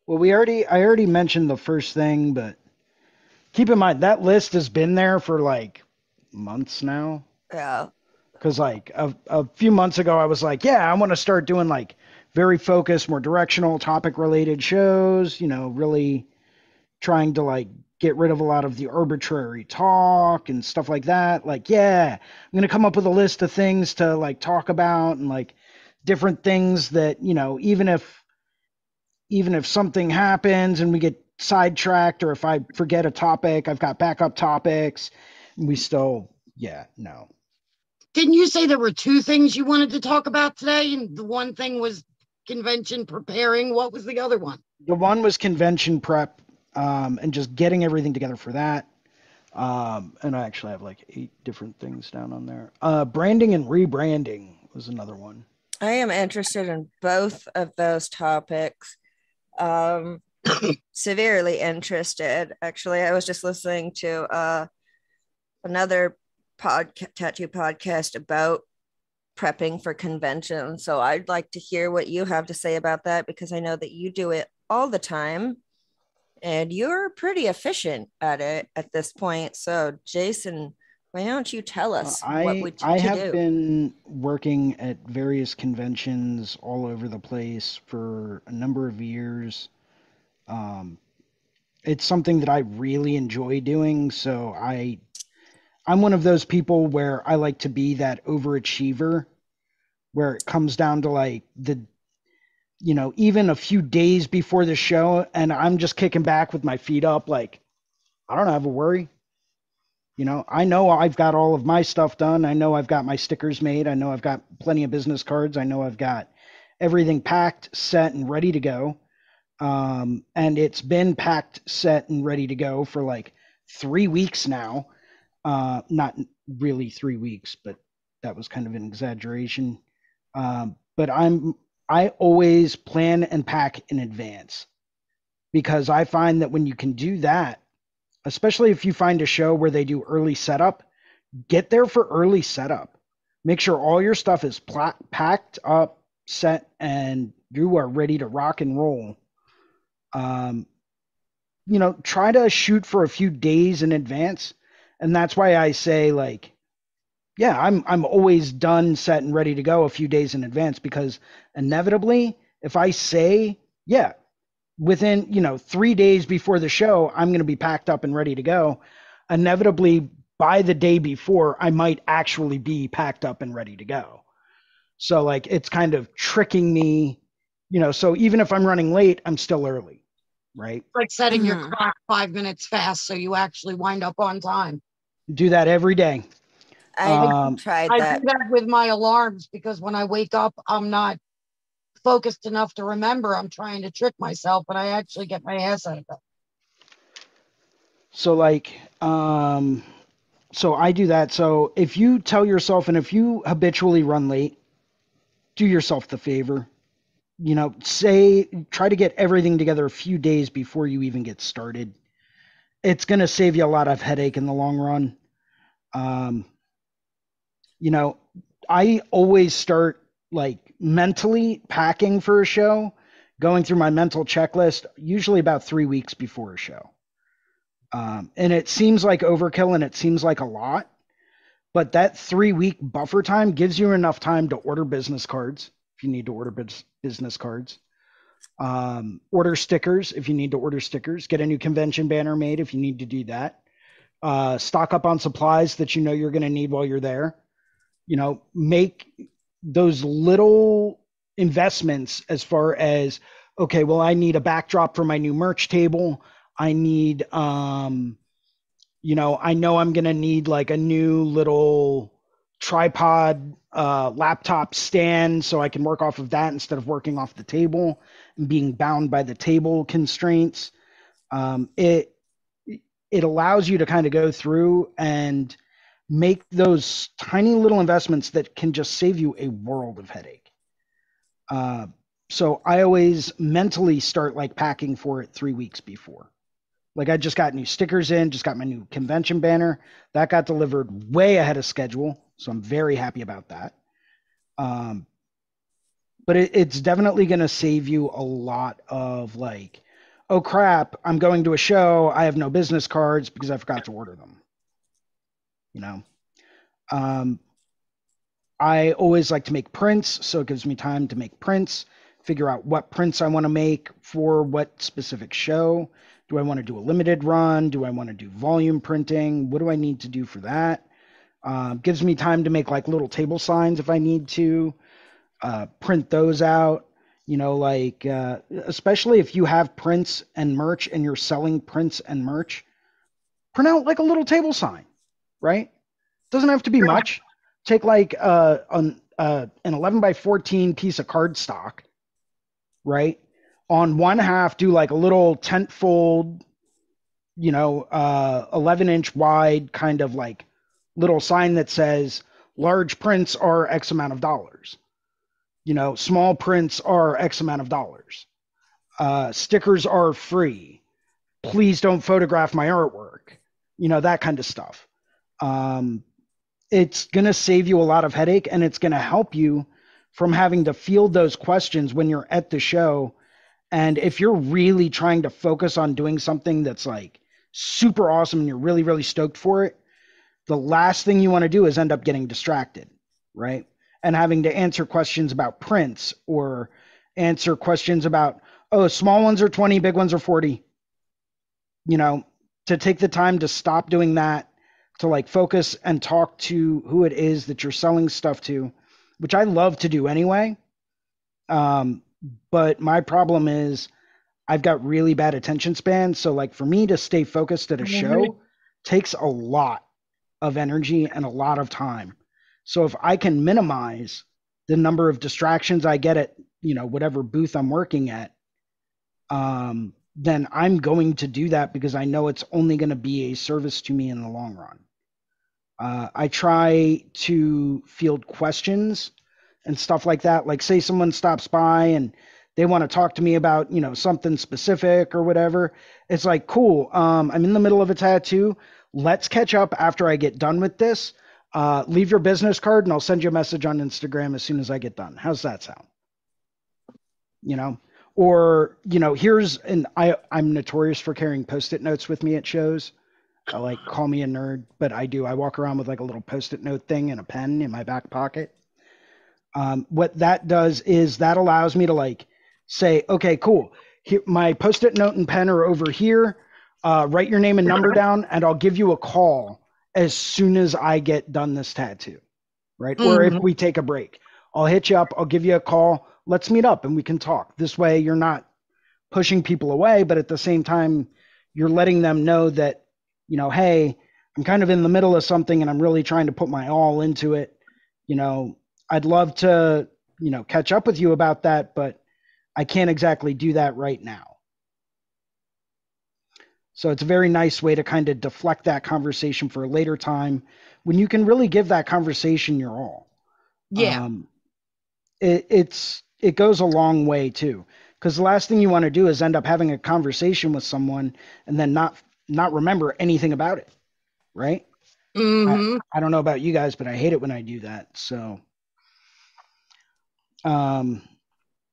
S1: Well, we already I already mentioned the first thing, but keep in mind that list has been there for like months now.
S3: Yeah.
S1: Because like a, a few months ago, I was like, yeah, I want to start doing like very focused, more directional, topic related shows. You know, really trying to like get rid of a lot of the arbitrary talk and stuff like that. Like, yeah, I'm gonna come up with a list of things to like talk about and like different things that you know, even if even if something happens and we get sidetracked or if I forget a topic, I've got backup topics. And we still, yeah, no.
S2: Didn't you say there were two things you wanted to talk about today? And the one thing was convention preparing. What was the other one?
S1: The one was convention prep um, and just getting everything together for that. Um, and I actually have like eight different things down on there. Uh, branding and rebranding was another one.
S3: I am interested in both of those topics. Um, severely interested. Actually, I was just listening to uh, another pod tattoo podcast about prepping for convention. So I'd like to hear what you have to say about that because I know that you do it all the time and you're pretty efficient at it at this point. So Jason, why don't you tell us
S1: Uh, I
S3: what we
S1: I have
S3: do?
S1: been working at various conventions all over the place for a number of years. Um, it's something that I really enjoy doing, so I I'm one of those people where I like to be that overachiever where it comes down to like the you know, even a few days before the show and I'm just kicking back with my feet up like I don't have a worry. You know, I know I've got all of my stuff done. I know I've got my stickers made. I know I've got plenty of business cards. I know I've got everything packed, set, and ready to go. Um, and it's been packed, set, and ready to go for like three weeks now. Uh, not really three weeks, but that was kind of an exaggeration. Um, but I'm I always plan and pack in advance because I find that when you can do that, especially if you find a show where they do early setup, get there for early setup. Make sure all your stuff is packed up, set, and you are ready to rock and roll. Um, you know, try to shoot for a few days in advance, and that's why I say like, yeah, I'm I'm always done, set, and ready to go a few days in advance because inevitably, if I say yeah, within you know three days before the show i'm going to be packed up and ready to go inevitably by the day before i might actually be packed up and ready to go so like it's kind of tricking me you know so even if i'm running late i'm still early right
S2: Like setting your
S3: Mhm.
S2: clock five minutes fast so you actually wind up on time.
S1: do that every day
S3: I
S1: um,
S3: tried
S2: I do that. with my alarms because when I wake up, I'm not focused enough to remember. I'm trying to trick myself, but I actually get my ass out of it.
S1: so like um so i do that. So if you tell yourself and if you habitually run late do yourself the favor. You know say try to get everything together a few days before you even get started. It's going to save you a lot of headache in the long run. Um you know i always start like mentally packing for a show going through my mental checklist usually about three weeks before a show. Um, and it seems like overkill and it seems like a lot but that three week buffer time gives you enough time to order business cards if you need to order bus- business cards. Um, order stickers if you need to order stickers. Get a new convention banner made if you need to do that. Uh, stock up on supplies that you know you're going to need while you're there you know make those little investments as far as okay well i need a backdrop for my new merch table. I need um you know i know i'm going to need like a new little tripod uh laptop stand so i can work off of that instead of working off the table and being bound by the table constraints. Um it it allows you to kind of go through and make those tiny little investments that can just save you a world of headache. Uh, so I always mentally start like packing for it three weeks before. Like I just got new stickers in, just got my new convention banner that got delivered way ahead of schedule, so I'm very happy about that. Um, but it, it's definitely going to save you a lot of like oh crap, I'm going to a show. I have no business cards because I forgot to order them. You know, um, I always like to make prints, so it gives me time to make prints, figure out what prints I want to make for what specific show. Do I want to do a limited run? Do I want to do volume printing? What do I need to do for that? Uh, gives me time to make like little table signs if I need to, uh, print those out. You know, like uh, especially if you have prints and merch and you're selling prints and merch, print out like a little table sign, right? Doesn't have to be much. Take like uh, an uh, an 11 by 14 piece of cardstock, right? On one half, do like a little tent fold, you know, uh, 11 inch wide kind of like little sign that says large prints are X amount of dollars. You know, small prints are X amount of dollars. Uh, stickers are free. Please don't photograph my artwork. You know, that kind of stuff. Um, it's going to save you a lot of headache and it's going to help you from having to field those questions when you're at the show. And if you're really trying to focus on doing something that's like super awesome and you're really, really stoked for it, the last thing you want to do is end up getting distracted, right? And having to answer questions about prints or answer questions about, oh, small ones are 20, big ones are 40. You know, to take the time to stop doing that to like focus and talk to who it is that you're selling stuff to, which I love to do anyway. Um, but my problem is I've got really bad attention span. So like for me to stay focused at a show takes a lot of energy and a lot of time. So if I can minimize the number of distractions I get at, you know, whatever booth I'm working at, um, then I'm going to do that because I know it's only going to be a service to me in the long run. Uh, I try to field questions and stuff like that. Like, say someone stops by and they want to talk to me about, you know, something specific or whatever. It's like, cool. Um, I'm in the middle of a tattoo. Let's catch up after I get done with this. Uh, leave your business card and I'll send you a message on Instagram as soon as I get done. How's that sound? You know, or you know, here's and I I'm notorious for carrying post-it notes with me at shows. I like call me a nerd, but I do. I walk around with like a little post-it note thing and a pen in my back pocket. Um, what that does is that allows me to like say, okay, cool. Here, my post-it note and pen are over here. Uh, write your name and number down, and I'll give you a call as soon as I get done this tattoo, right? Mm-hmm. Or if we take a break, I'll hit you up. I'll give you a call. Let's meet up and we can talk. This way, you're not pushing people away, but at the same time, you're letting them know that you know, hey, I'm kind of in the middle of something and I'm really trying to put my all into it. You know, I'd love to, you know, catch up with you about that, but I can't exactly do that right now. So it's a very nice way to kind of deflect that conversation for a later time when you can really give that conversation your all.
S2: Yeah. Um,
S1: it, it's it goes a long way too because the last thing you want to do is end up having a conversation with someone and then not not remember anything about it, right?
S2: Mm-hmm.
S1: I, I, don't know about you guys, but I hate it when I do that. So, um,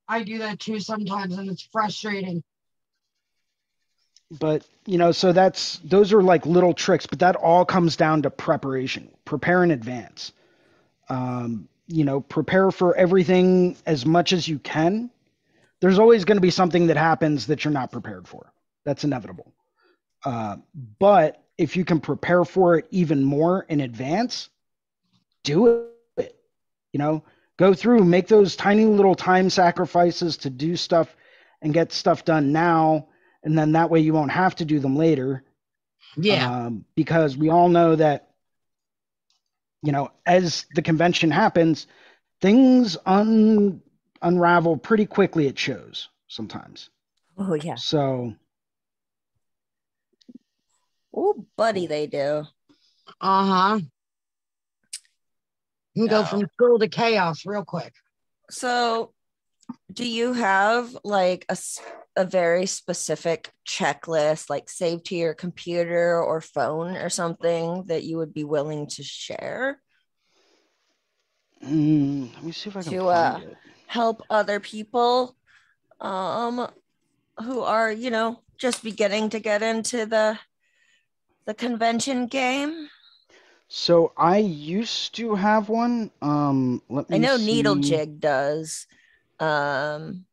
S2: I do that too sometimes, and it's frustrating.
S1: But you know, so that's those are like little tricks, but that all comes down to preparation. Prepare in advance. Um, you know, prepare for everything as much as you can. There's always going to be something that happens that you're not prepared for. That's inevitable. Uh, but if you can prepare for it even more in advance, do it. You know, go through, make those tiny little time sacrifices to do stuff and get stuff done now. And then that way you won't have to do them later.
S2: Yeah.
S1: Um, because we all know that, you know, as the convention happens, things un- unravel pretty quickly at shows sometimes.
S3: Oh, yeah.
S1: So,
S3: Oh, buddy, they do.
S2: Uh huh. You can go from school to chaos real quick.
S3: So, do you have like a, a very specific checklist, like saved to your computer or phone or something that you would be willing to share?
S1: Mm, let me see if I can to uh,
S3: help other people um, who are, you know, just beginning to get into the the convention game.
S1: So I used to have one. Um, let me
S3: I know
S1: see.
S3: Needle Jig does. Um,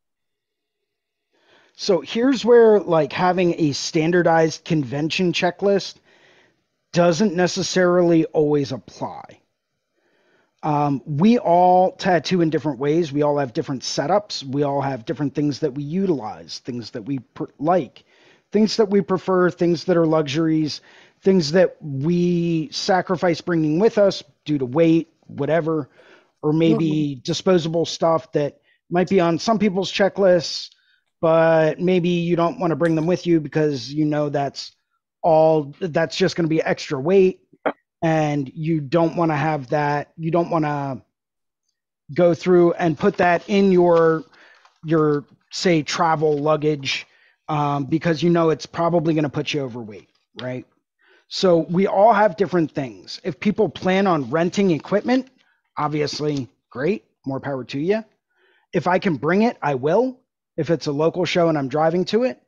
S1: So here's where like having a standardized convention checklist doesn't necessarily always apply. Um, we all tattoo in different ways. We all have different setups. We all have different things that we utilize, things that we pr- like, things that we prefer, things that are luxuries, things that we sacrifice bringing with us due to weight, whatever, or maybe mm-hmm. disposable stuff that might be on some people's checklists, but maybe you don't want to bring them with you because you know that's all that's just going to be extra weight and you don't want to have that you don't want to go through and put that in your your say travel luggage um, because you know it's probably going to put you overweight right so we all have different things if people plan on renting equipment obviously great more power to you if i can bring it i will if it's a local show and i'm driving to it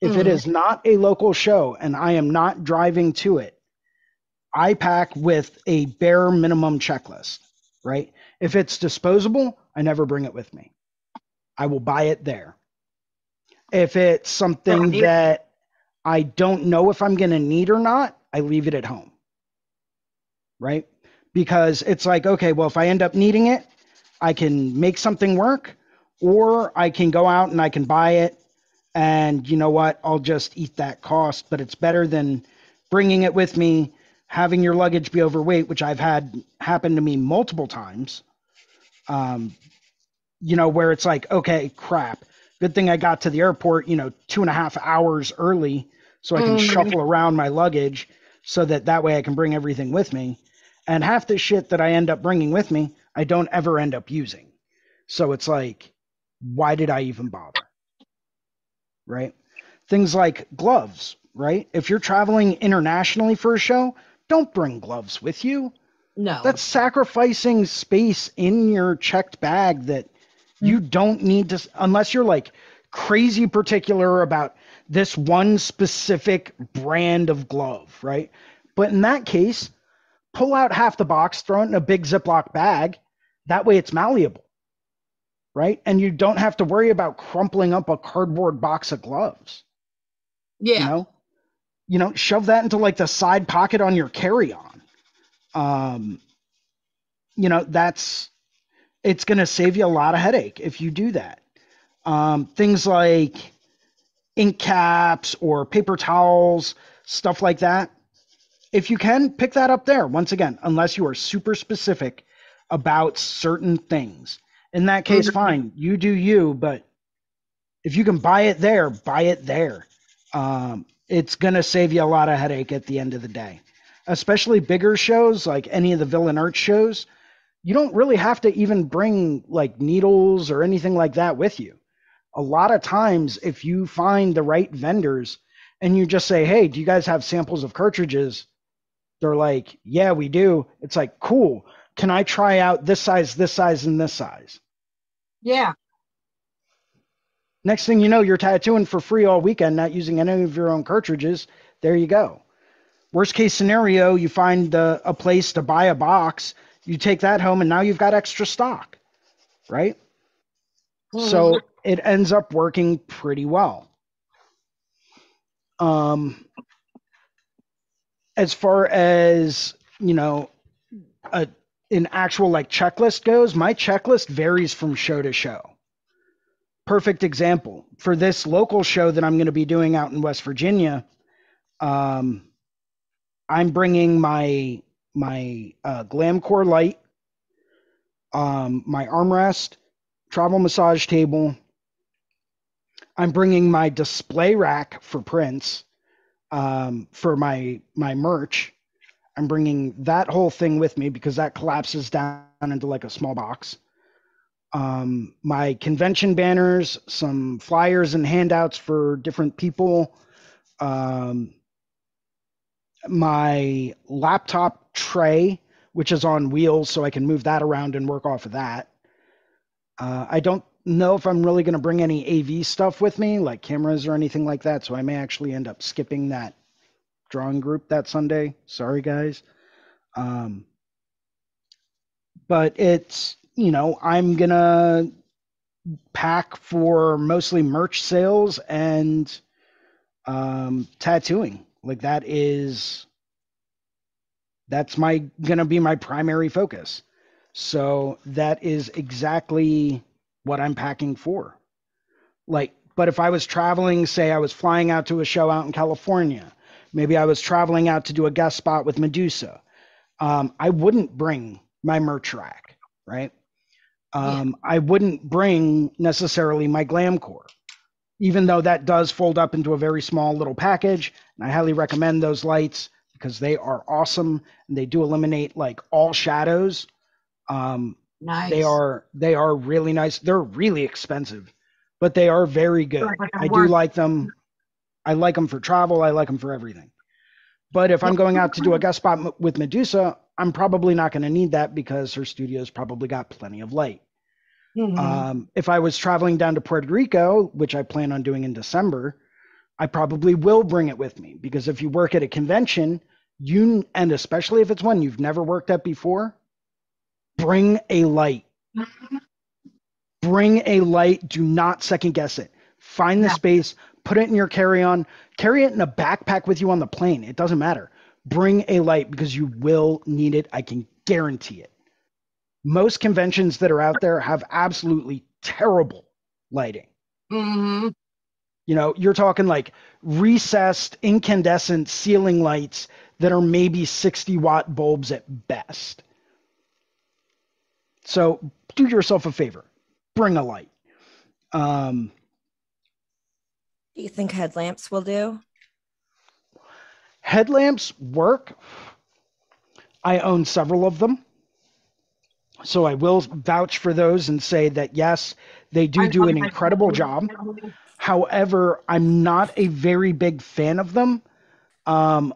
S1: if it
S2: Mhm.
S1: is not a local show and i am not driving to it I pack with a bare minimum checklist, right? If it's disposable, I never bring it with me. I will buy it there. If it's something that I don't know if I'm going to need or not, I leave it at home, right? Because it's like, okay, well, if I end up needing it, I can make something work, or I can go out and I can buy it. And you know what? I'll just eat that cost, but it's better than bringing it with me having your luggage be overweight, which I've had happen to me multiple times. Um, you know, where it's like, okay, crap. Good thing I got to the airport, you know, two and a half hours early so I can
S2: Mhm.
S1: shuffle around my luggage so that that way I can bring everything with me. And half the shit that I end up bringing with me, I don't ever end up using. So it's like, why did I even bother? Right? Things like gloves, right? If you're traveling internationally for a show, don't bring gloves with you.
S2: No.
S1: That's sacrificing space in your checked bag that you don't need to, unless you're like crazy particular about this one specific brand of glove, right? But in that case, pull out half the box, throw it in a big Ziploc bag. That way it's malleable, right? And you don't have to worry about crumpling up a cardboard box of gloves
S2: yeah.
S1: you know you know shove that into like the side pocket on your carry-on um you know that's it's going to save you a lot of headache if you do that um things like ink caps or paper towels stuff like that if you can pick that up there once again unless you are super specific about certain things in that case
S2: Mhm.
S1: fine you do you but if you can buy it there buy it there um, it's going to save you a lot of headache at the end of the day. Especially bigger shows like any of the Villain Art shows, you don't really have to even bring like needles or anything like that with you. A lot of times, if you find the right vendors and you just say, hey, do you guys have samples of cartridges? They're like, yeah, we do. It's like, cool. Can I try out this size, this size, and this size?
S2: Yeah.
S1: Next thing you know, you're tattooing for free all weekend, not using any of your own cartridges. There you go. Worst case scenario, you find the, a place to buy a box, you take that home, and now you've got extra stock, right? So it ends up working pretty well. Um, as far as you know, a, an actual like checklist goes, my checklist varies from show to show perfect example for this local show that I'm going to be doing out in West Virginia. Um, I'm bringing my my uh, Glamcor light, um, my armrest, travel massage table. I'm bringing my display rack for prints um, for my my merch. I'm bringing that whole thing with me because that collapses down into like a small box um, my convention banners, some flyers and handouts for different people, um, my laptop tray, which is on wheels, so I can move that around and work off of that. Uh, I don't know if I'm really going to bring any AV stuff with me, like cameras or anything like that. So I may actually end up skipping that drawing group that Sunday. Sorry, guys. Um, but it's, you know, I'm going to pack for mostly merch sales and um, tattooing. Like that is, that's my, going to be my primary focus. So that is exactly what I'm packing for. Like, but if I was traveling, say I was flying out to a show out in California, maybe I was traveling out to do a guest spot with Medusa, um, I wouldn't bring my merch rack, right? Um, yeah. I wouldn't bring necessarily my Glamcor, even though that does fold up into a very small little package. And I highly recommend those lights because they are awesome and they do eliminate like all shadows. Um,
S2: nice.
S1: They are they are really nice. They're really expensive, but they are very good. I do like them. I like them for travel. I like them for everything. But if I'm going out to do a guest spot with Medusa, I'm probably not going to need that because her studio's probably got plenty of light. Mm-hmm. Um, if I was traveling down to Puerto Rico, which I plan on doing in December, I probably will bring it with me because if you work at a convention, you and especially if it's one you've never worked at before, bring a light. Bring a light. Do not second guess it. Find the yeah. space, put it in your carry on, carry it in a backpack with you on the plane. It doesn't matter. Bring a light because you will need it. I can guarantee it. Most conventions that are out there have absolutely terrible lighting.
S2: Mm-hmm.
S1: You know, you're talking like recessed incandescent ceiling lights that are maybe 60 watt bulbs at best. So do yourself a favor, bring a light. Um,
S3: do you think headlamps will do?
S1: Headlamps work. I own several of them. So I will vouch for those and say that yes, they do do an incredible job. However, I'm not a very big fan of them um,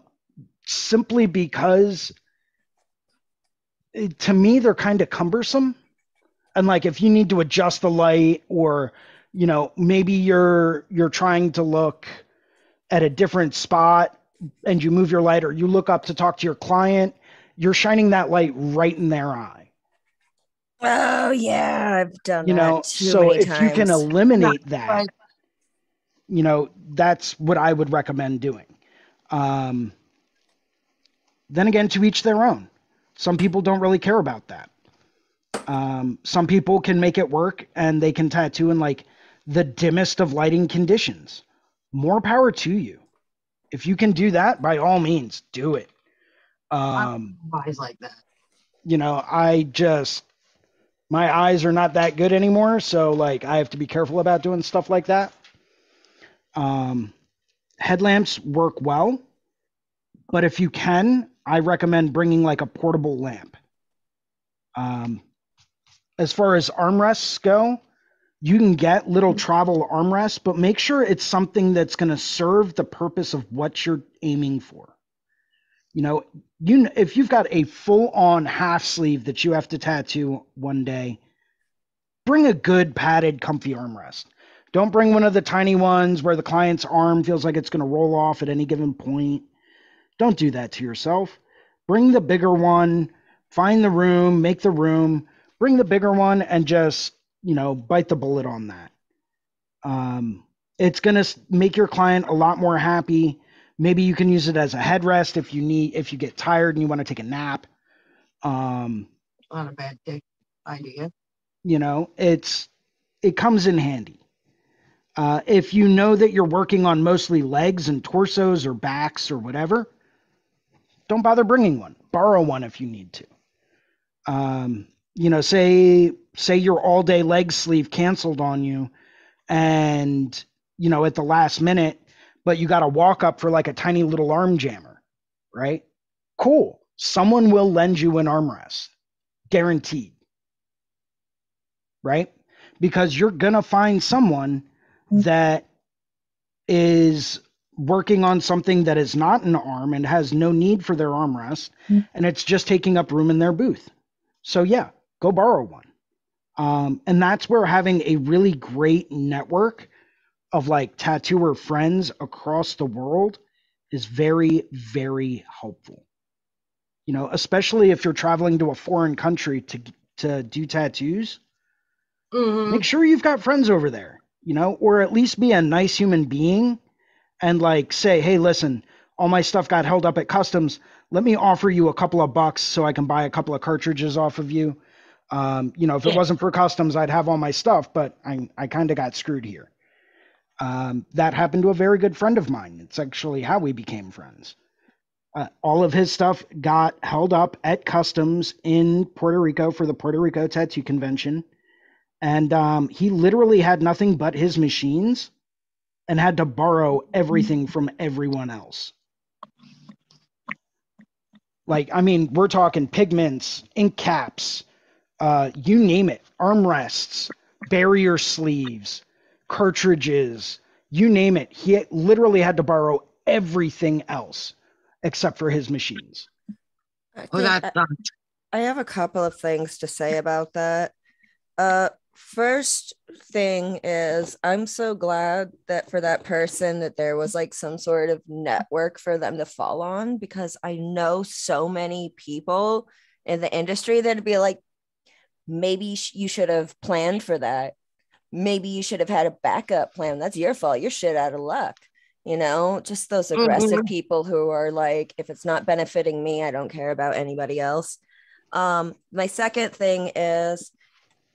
S1: simply because to me they're kind of cumbersome. And like if you need to adjust the light or you know maybe you're you're trying to look at a different spot and you move your light or you look up to talk to your client you're shining that light right in their eye
S3: oh yeah i've done that.
S1: you know so if
S3: times.
S1: you can eliminate that you know that's what i would recommend doing um, then again to each their own some people don't really care about that um, some people can make it work and they can tattoo in like the dimmest of lighting conditions. More power to you. If you can do that, by all means, do it. Um,
S2: eyes like that.
S1: You know, I just my eyes are not that good anymore, so like I have to be careful about doing stuff like that. Um, headlamps work well, but if you can, I recommend bringing like a portable lamp. Um, as far as armrests go, you can get little travel armrests, but make sure it's something that's going to serve the purpose of what you're aiming for. You know, you if you've got a full-on half sleeve that you have to tattoo one day, bring a good padded, comfy armrest. Don't bring one of the tiny ones where the client's arm feels like it's going to roll off at any given point. Don't do that to yourself. Bring the bigger one, find the room, make the room, bring the bigger one and just you know, bite the bullet on that. Um, it's going to make your client a lot more happy. Maybe you can use it as a headrest if you need, if you get tired and you want to take a nap. Um,
S2: Not a bad idea.
S1: You know, it's, it comes in handy. Uh, if you know that you're working on mostly legs and torsos or backs or whatever, don't bother bringing one. Borrow one if you need to. Um, you know, say say your all day leg sleeve canceled on you and you know at the last minute but you got to walk up for like a tiny little arm jammer right? Cool. Someone will lend you an armrest. Guaranteed. Right? Because you're to find someone that is working on something that is not an arm and has no need for their armrest mm-hmm. and it's just taking up room in their booth so yeah go borrow one Um, and that's where having a really great network of like tattooer friends across the world is very, very helpful. You know, especially if you're traveling to a foreign country to to do tattoos,
S2: Mhm.
S1: make sure you've got friends over there, you know, or at least be a nice human being and like say, hey, listen, all my stuff got held up at customs. Let me offer you a couple of bucks so I can buy a couple of cartridges off of you. Um, you know, if it
S2: Yeah.
S1: wasn't for customs, I'd have all my stuff, but I, I kind of got screwed here. Um, that happened to a very good friend of mine. It's actually how we became friends. Uh, all of his stuff got held up at customs in Puerto Rico for the Puerto Rico Tattoo Convention and um, he literally had nothing but his machines and had to borrow everything from everyone else like i mean we're talking pigments ink caps uh, you name it armrests barrier sleeves cartridges you name it he literally had to borrow everything else except for his machines
S3: I,
S2: Oh,
S3: think
S2: that
S3: I. I have a couple of things to say about that. Uh, first thing is, I'm so glad that for that person that there was like some sort of network for them to fall on because I know so many people in the industry that'd be like, maybe you should have planned for that. Maybe you should have had a backup plan. That's your fault. You're shit out of luck. You know, just those aggressive
S2: Mhm.
S3: people who are like, if it's not benefiting me, I don't care about anybody else. Um, my second thing is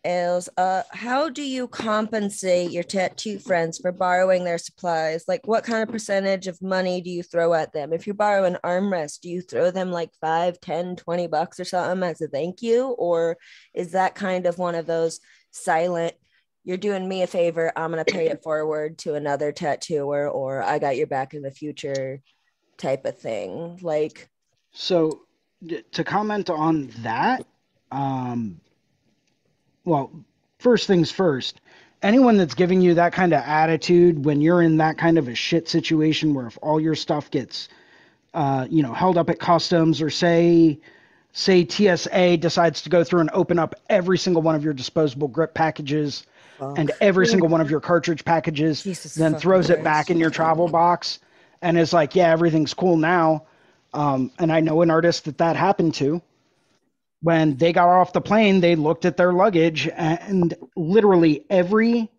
S3: is uh how do you compensate your tattoo friends for borrowing their supplies? Like what kind of percentage of money do you throw at them? If you borrow an armrest do you throw them like 5 10 20 bucks or something as a thank you? Or is that kind of one of those silent you're doing me a favor i'm going to pay it forward to another tattooer or i got your back in the future type of thing? Like
S1: So to comment on that, um, well, first things first. Anyone that's giving you that kind of attitude when you're in that kind of a shit situation where if all your stuff gets, uh, you know, held up at customs or say, say TSA decides to go through and open up every single one of your disposable grip packages and every single one of your cartridge packages,
S3: Jesus
S1: then throws it back in your travel box and is like, yeah, everything's cool now. Um, and I know an artist that that happened to. When they got off the plane, they looked at their luggage and literally every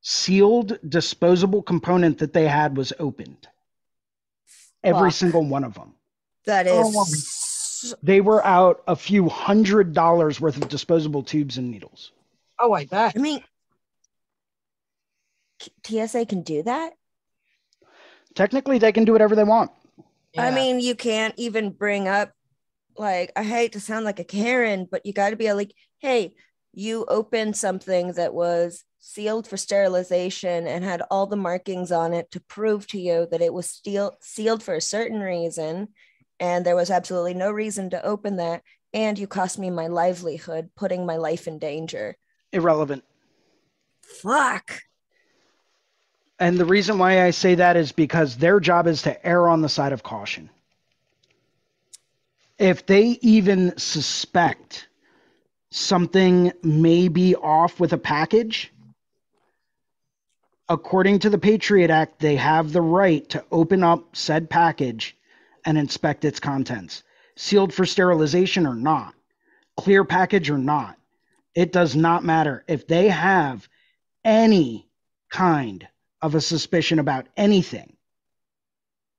S1: sealed disposable component that they had was opened. Every
S3: Fuck.
S1: single one of them.
S3: That is. Oh.
S1: They were out a few hundred dollars worth of disposable tubes and needles.
S2: Oh, I bet.
S3: I mean, TSA can do that.
S1: Technically, they can do whatever they want.
S3: I mean, you can't even bring up, like, I hate to sound like a Karen, but you got to be like, hey, you opened something that was sealed for sterilization and had all the markings on it to prove to you that it was steel- sealed for a certain reason. And there was absolutely no reason to open that. And you cost me my livelihood, putting my life in danger.
S1: Irrelevant.
S3: Fuck.
S1: And the reason why I say that is because their job is to err on the side of caution. If they even suspect something may be off with a package, according to the Patriot Act, they have the right to open up said package and inspect its contents, sealed for sterilization or not, clear package or not. It does not matter. If they have any kind of a suspicion about anything,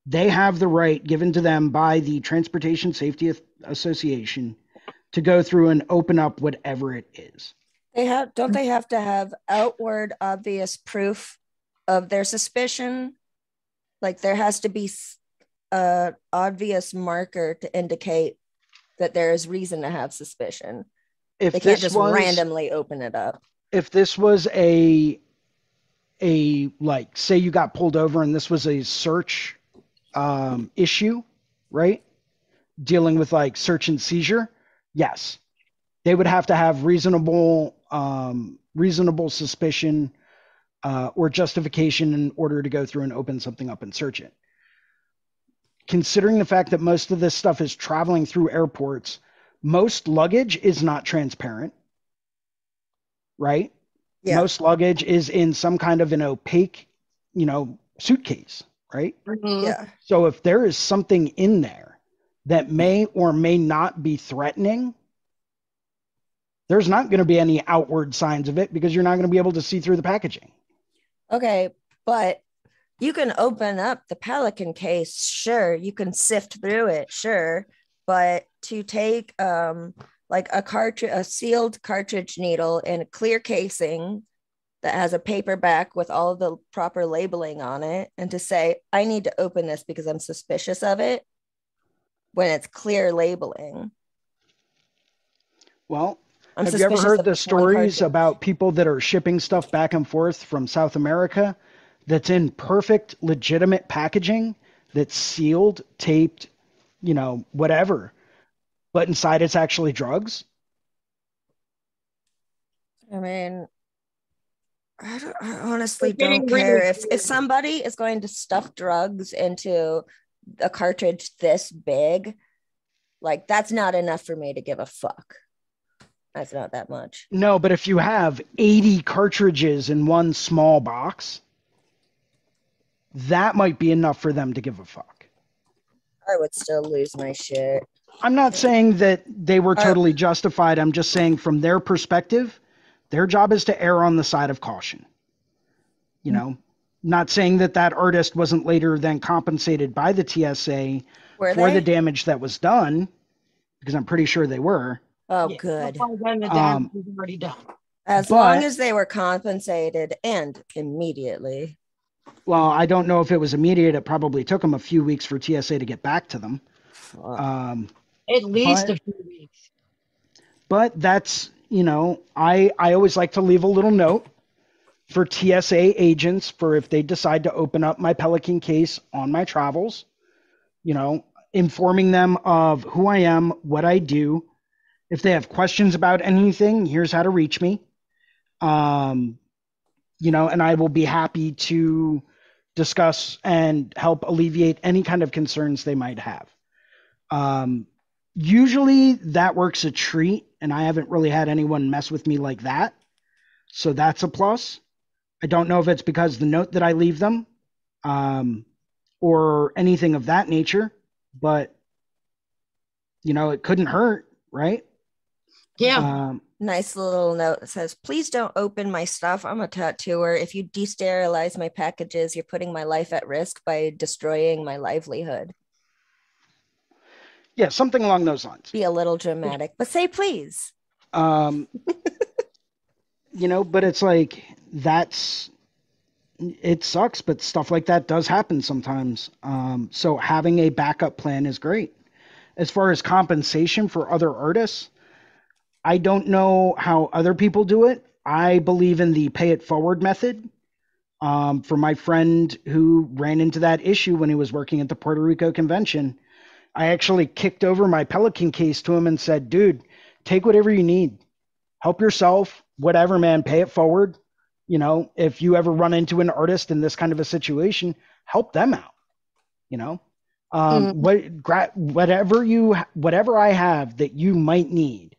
S1: they have the right given to them by the Transportation Safety Association to go through and open up whatever it is.
S3: They have don't they have to have outward obvious proof of their suspicion? Like there has to be s- a obvious marker to indicate that there is reason to have suspicion.
S1: If
S3: They can't just
S1: was,
S3: randomly open it up.
S1: if this was a a like say you got pulled over and this was a search um, issue, right? Dealing with like search and seizure, yes, they would have to have reasonable um, reasonable suspicion uh, or justification in order to go through and open something up and search it. Considering the fact that most of this stuff is traveling through airports, most luggage is not transparent right?
S3: Yeah.
S1: Most luggage is in some kind of an opaque, you know, suitcase, right?
S2: Mhm.
S3: Yeah.
S1: So if there is something in there that may or may not be threatening, there's not going to be any outward signs of it because you're not going to be able to see through the packaging.
S3: Okay, but you can open up the Pelican case, sure. You can sift through it, sure. But to take um like a cartridge, a sealed cartridge needle in a clear casing that has a paperback with all the proper labeling on it, and to say, I need to open this because I'm suspicious of it when it's clear labeling.
S1: Well,
S3: I'm
S1: have you ever heard the stories about people that are shipping stuff back and forth from South America that's in perfect, legitimate packaging that's sealed, taped, you know, whatever, but inside it's actually drugs?
S3: I mean, I, don't, I honestly
S2: We're
S3: don't care if if somebody is going to stuff drugs into a cartridge this big, like that's not enough for me to give a fuck. That's not that much.
S1: No, but if you have 80 cartridges in one small box, that might be enough for them to give a fuck.
S3: I would still lose my shit.
S1: I'm not saying that they were
S3: Uh,
S1: totally justified. I'm just saying from their perspective, their job is to err on the side of caution. You know, not saying that that artist wasn't later then compensated by the TSA
S3: Were
S1: for
S3: they?
S1: the damage that was done, because I'm pretty sure they were.
S3: oh,
S2: Yeah,
S3: good.
S2: The
S1: Um,
S2: already done.
S3: As
S1: but-
S3: long as they were compensated and immediately.
S1: Well, I don't know if it was immediate. It probably took them a few weeks for TSA to get back to them. Um,
S2: At least
S1: but-
S2: a few weeks.
S1: but that's you know i i always like to leave a little note for tsa agents for if they decide to open up my pelican case on my travels you know informing them of who i am what i do. If they have questions about anything here's how to reach me. Um you know and i will be happy to discuss and help alleviate any kind of concerns they might have. Um usually that works a treat and i haven't really had anyone mess with me like that so that's a plus i don't know if it's because the note that i leave them um, or anything of that nature but you know it couldn't hurt right
S2: Yeah.
S1: um,
S3: nice little note that says, please don't open my stuff. I'm a tattooer. If you desterilize my packages, you're putting my life at risk by destroying my livelihood.
S1: Yeah something along those lines.
S3: Be a little dramatic, but say please.
S1: um you know but it's like that's it sucks but stuff like that does happen sometimes. Um so having a backup plan is great. As far as compensation for other artists i don't know how other people do it. I believe in the pay it forward method. Um, for my friend who ran into that issue when he was working at the puerto rico convention i actually kicked over my pelican case to him and said dude take whatever you need. Help yourself whatever man. Pay it forward. You know if you ever run into an artist in this kind of a situation help them out you know? Um
S2: Mhm.
S1: what gra- whatever you whatever i have that you might need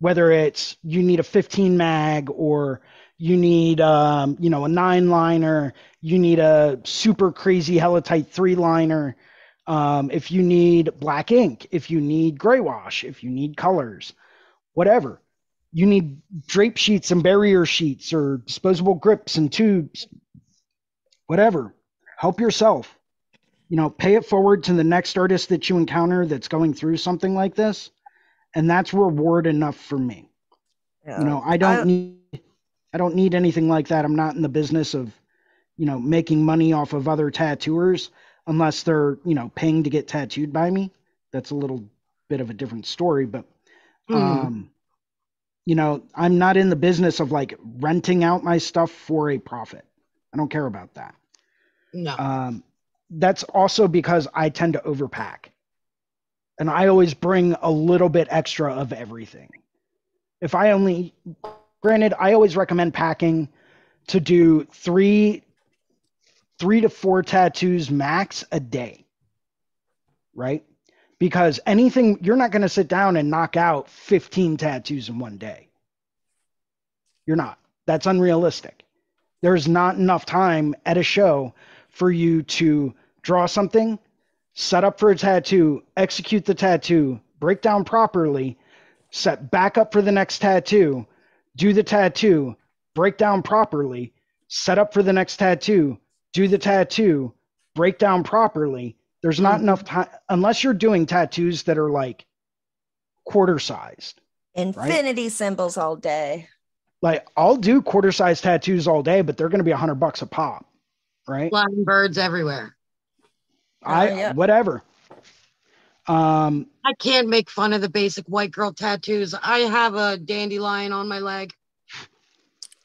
S1: whether it's you need a 15 mag or you need um you know a nine liner you need a super crazy helitite three liner um if you need black ink if you need gray wash if you need colors whatever. You need drape sheets and barrier sheets or disposable grips and tubes whatever. Help yourself. You know pay it forward to the next artist that you encounter that's going through something like this and that's reward enough for me. Yeah. you know i don't
S3: I-
S1: need i don't need anything like that. I'm not in the business of you know making money off of other tattooers unless they're you know paying to get tattooed by me. That's a little bit of a different story but
S2: Mhm.
S1: um you know i'm not in the business of like renting out my stuff for a profit. I don't care about that.
S2: No.
S1: um that's also because i tend to overpack. And i always bring a little bit extra of everything. If i only granted i always recommend packing to do three three to four tattoos max a day right because anything you're not going to sit down and knock out 15 tattoos in one day You're not. That's unrealistic. There's not enough time at a show for you to draw something, set up for a tattoo, execute the tattoo, break down properly, set back up for the next tattoo, do the tattoo, break down properly, set up for the next tattoo, do the tattoo, break down properly. There's not
S2: Mhm.
S1: enough time unless you're doing tattoos that are like quarter sized.
S3: Infinity symbols all day.
S1: Like I'll do quarter sized tattoos all day, but they're going to be a hundred bucks a pop, right?
S2: Flying birds everywhere.
S1: I
S3: Oh, yeah.
S1: whatever. Um,
S2: I can't make fun of the basic white girl tattoos. I have a dandelion on my leg.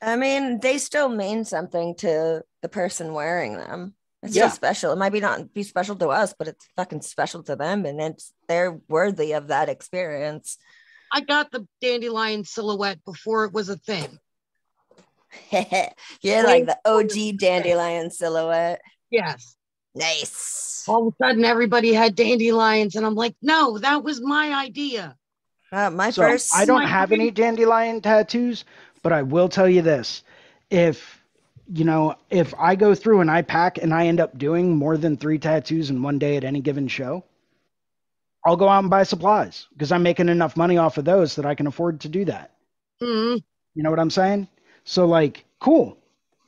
S3: I mean, they still mean something to the person wearing them. It's
S1: Yeah.
S3: still special. It might be not be special to us, but it's fucking special to them, and it's they're worthy of that experience.
S2: I got the dandelion silhouette before it was a thing.
S3: You're like the OG dandelion silhouette.
S2: Yes.
S3: Nice.
S2: All of a sudden, everybody had dandelions, and I'm like, no, that was my idea.
S3: Uh, my
S1: so
S3: first.
S1: I don't
S2: my
S1: have
S2: dream-
S1: any dandelion tattoos, but I will tell you this: if you know, if I go through and I pack and I end up doing more than three tattoos in one day at any given show, I'll go out and buy supplies because I'm making enough money off of those that I can afford to do that.
S2: Mhm.
S1: You know what I'm saying? So like, cool.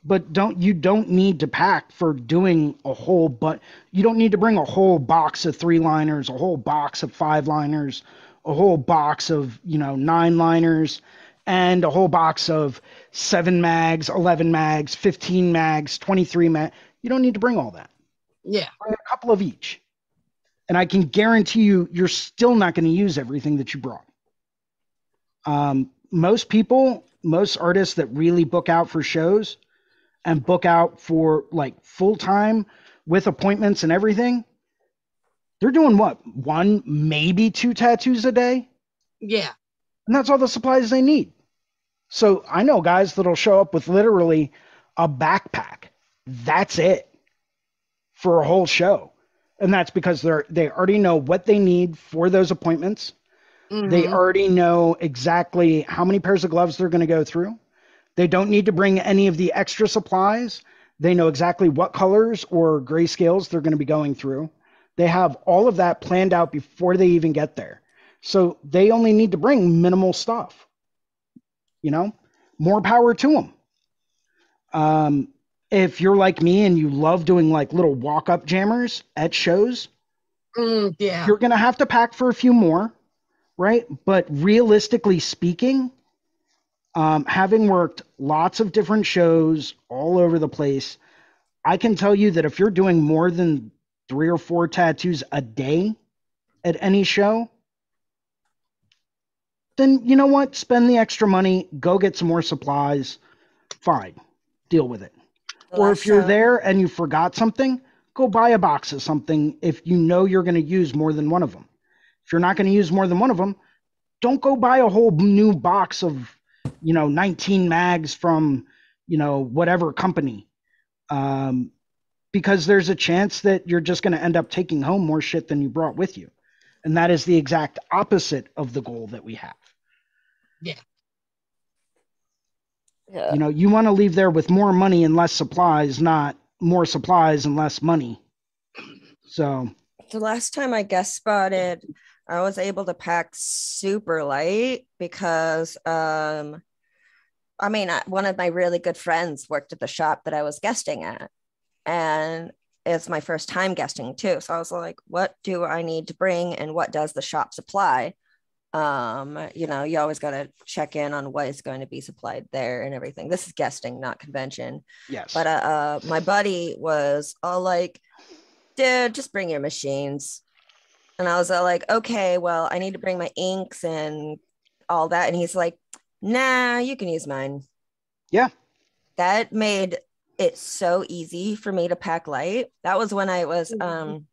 S1: But don't you don't need to pack for doing a whole but you don't need to bring a whole box of three liners, a whole box of five liners, a whole box of, you know, nine liners and a whole box of 7 mags, 11 mags, 15 mags, 23 mag. You don't need to bring all that.
S2: Yeah.
S1: Bring a couple of each. And I can guarantee you you're still not going to use everything that you brought. Um, most people, most artists that really book out for shows and book out for like full time with appointments and everything, they're doing what? One, maybe two tattoos a day?
S2: Yeah.
S1: And that's all the supplies they need. So I know guys that'll show up with literally a backpack. That's it for a whole show. And that's because they're they already know what they need for those appointments. They
S2: Mhm.
S1: already know exactly how many pairs of gloves they're going to go through. They don't need to bring any of the extra supplies. They know exactly what colors or grayscales they're going to be going through. They have all of that planned out before they even get there. So they only need to bring minimal stuff. You know, more power to them. Um, if you're like me and you love doing like little walk up jammers at shows,
S2: Mm, yeah.
S1: you're going to have to pack for a few more, right? But realistically speaking, um, having worked lots of different shows all over the place, I can tell you that if you're doing more than three or four tattoos a day at any show, then you know what? Spend the extra money, go get some more supplies. Fine, deal with it.
S3: The
S1: Or if you're
S3: time-
S1: there and you forgot something, go buy a box of something if you know you're going to use more than one of them. If you're not going to use more than one of them, don't go buy a whole new box of, you know, 19 mags from, you know, whatever company. Um, because there's a chance that you're just going to end up taking home more shit than you brought with you. And that is the exact opposite of the goal that we have.
S3: Yeah. Yeah.
S1: You know, you want to leave there with more money and less supplies, not more supplies and less money. So,
S3: the last time I guest spotted, I was able to pack super light because, um, I mean, I, one of my really good friends worked at the shop that I was guesting at, and it's my first time guesting too. So I was like, what do I need to bring, and what does the shop supply? Um, you know, you always got to check in on what is going to be supplied there and everything. This is guesting, not convention.
S1: yes.
S3: But uh, uh, my buddy was all like, dude, just bring your machines. And I was all like, okay, well, I need to bring my inks and all that. And he's like, nah, you can use mine.
S1: Yeah.
S3: That made it so easy for me to pack light. That was when I was
S2: Mhm.
S3: um,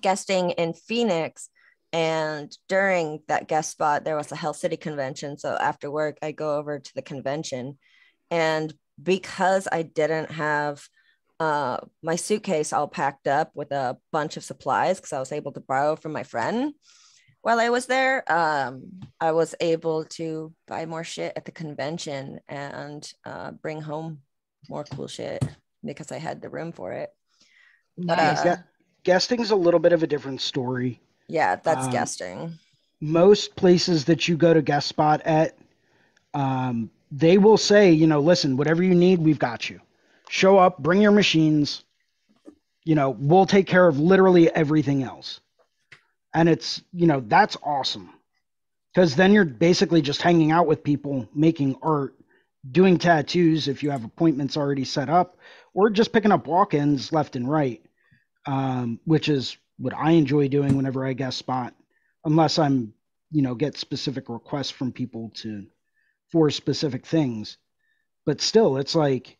S3: guesting in Phoenix. And during that guest spot, there was a Hell City convention. So after work, I go over to the convention. And because I didn't have uh, my suitcase all packed up with a bunch of supplies, because I was able to borrow from my friend, while I was there, um, I was able to buy more shit at the convention and uh, bring home more cool shit because I had the room for it.
S2: Nice.
S3: Uh,
S1: Yeah. Guesting's a little bit of a different story.
S3: Yeah, that's
S1: Um,
S3: guesting.
S1: most places that you go to guest spot at, um, they will say, you know, listen, whatever you need, we've got you. Show up, bring your machines. You know, we'll take care of literally everything else. And it's, you know, that's awesome. Because then you're basically just hanging out with people, making art, doing tattoos if you have appointments already set up, or just picking up walk ins left and right, um, which is what I enjoy doing whenever I guest spot unless I'm, you know, get specific requests from people to for specific things. But still, it's like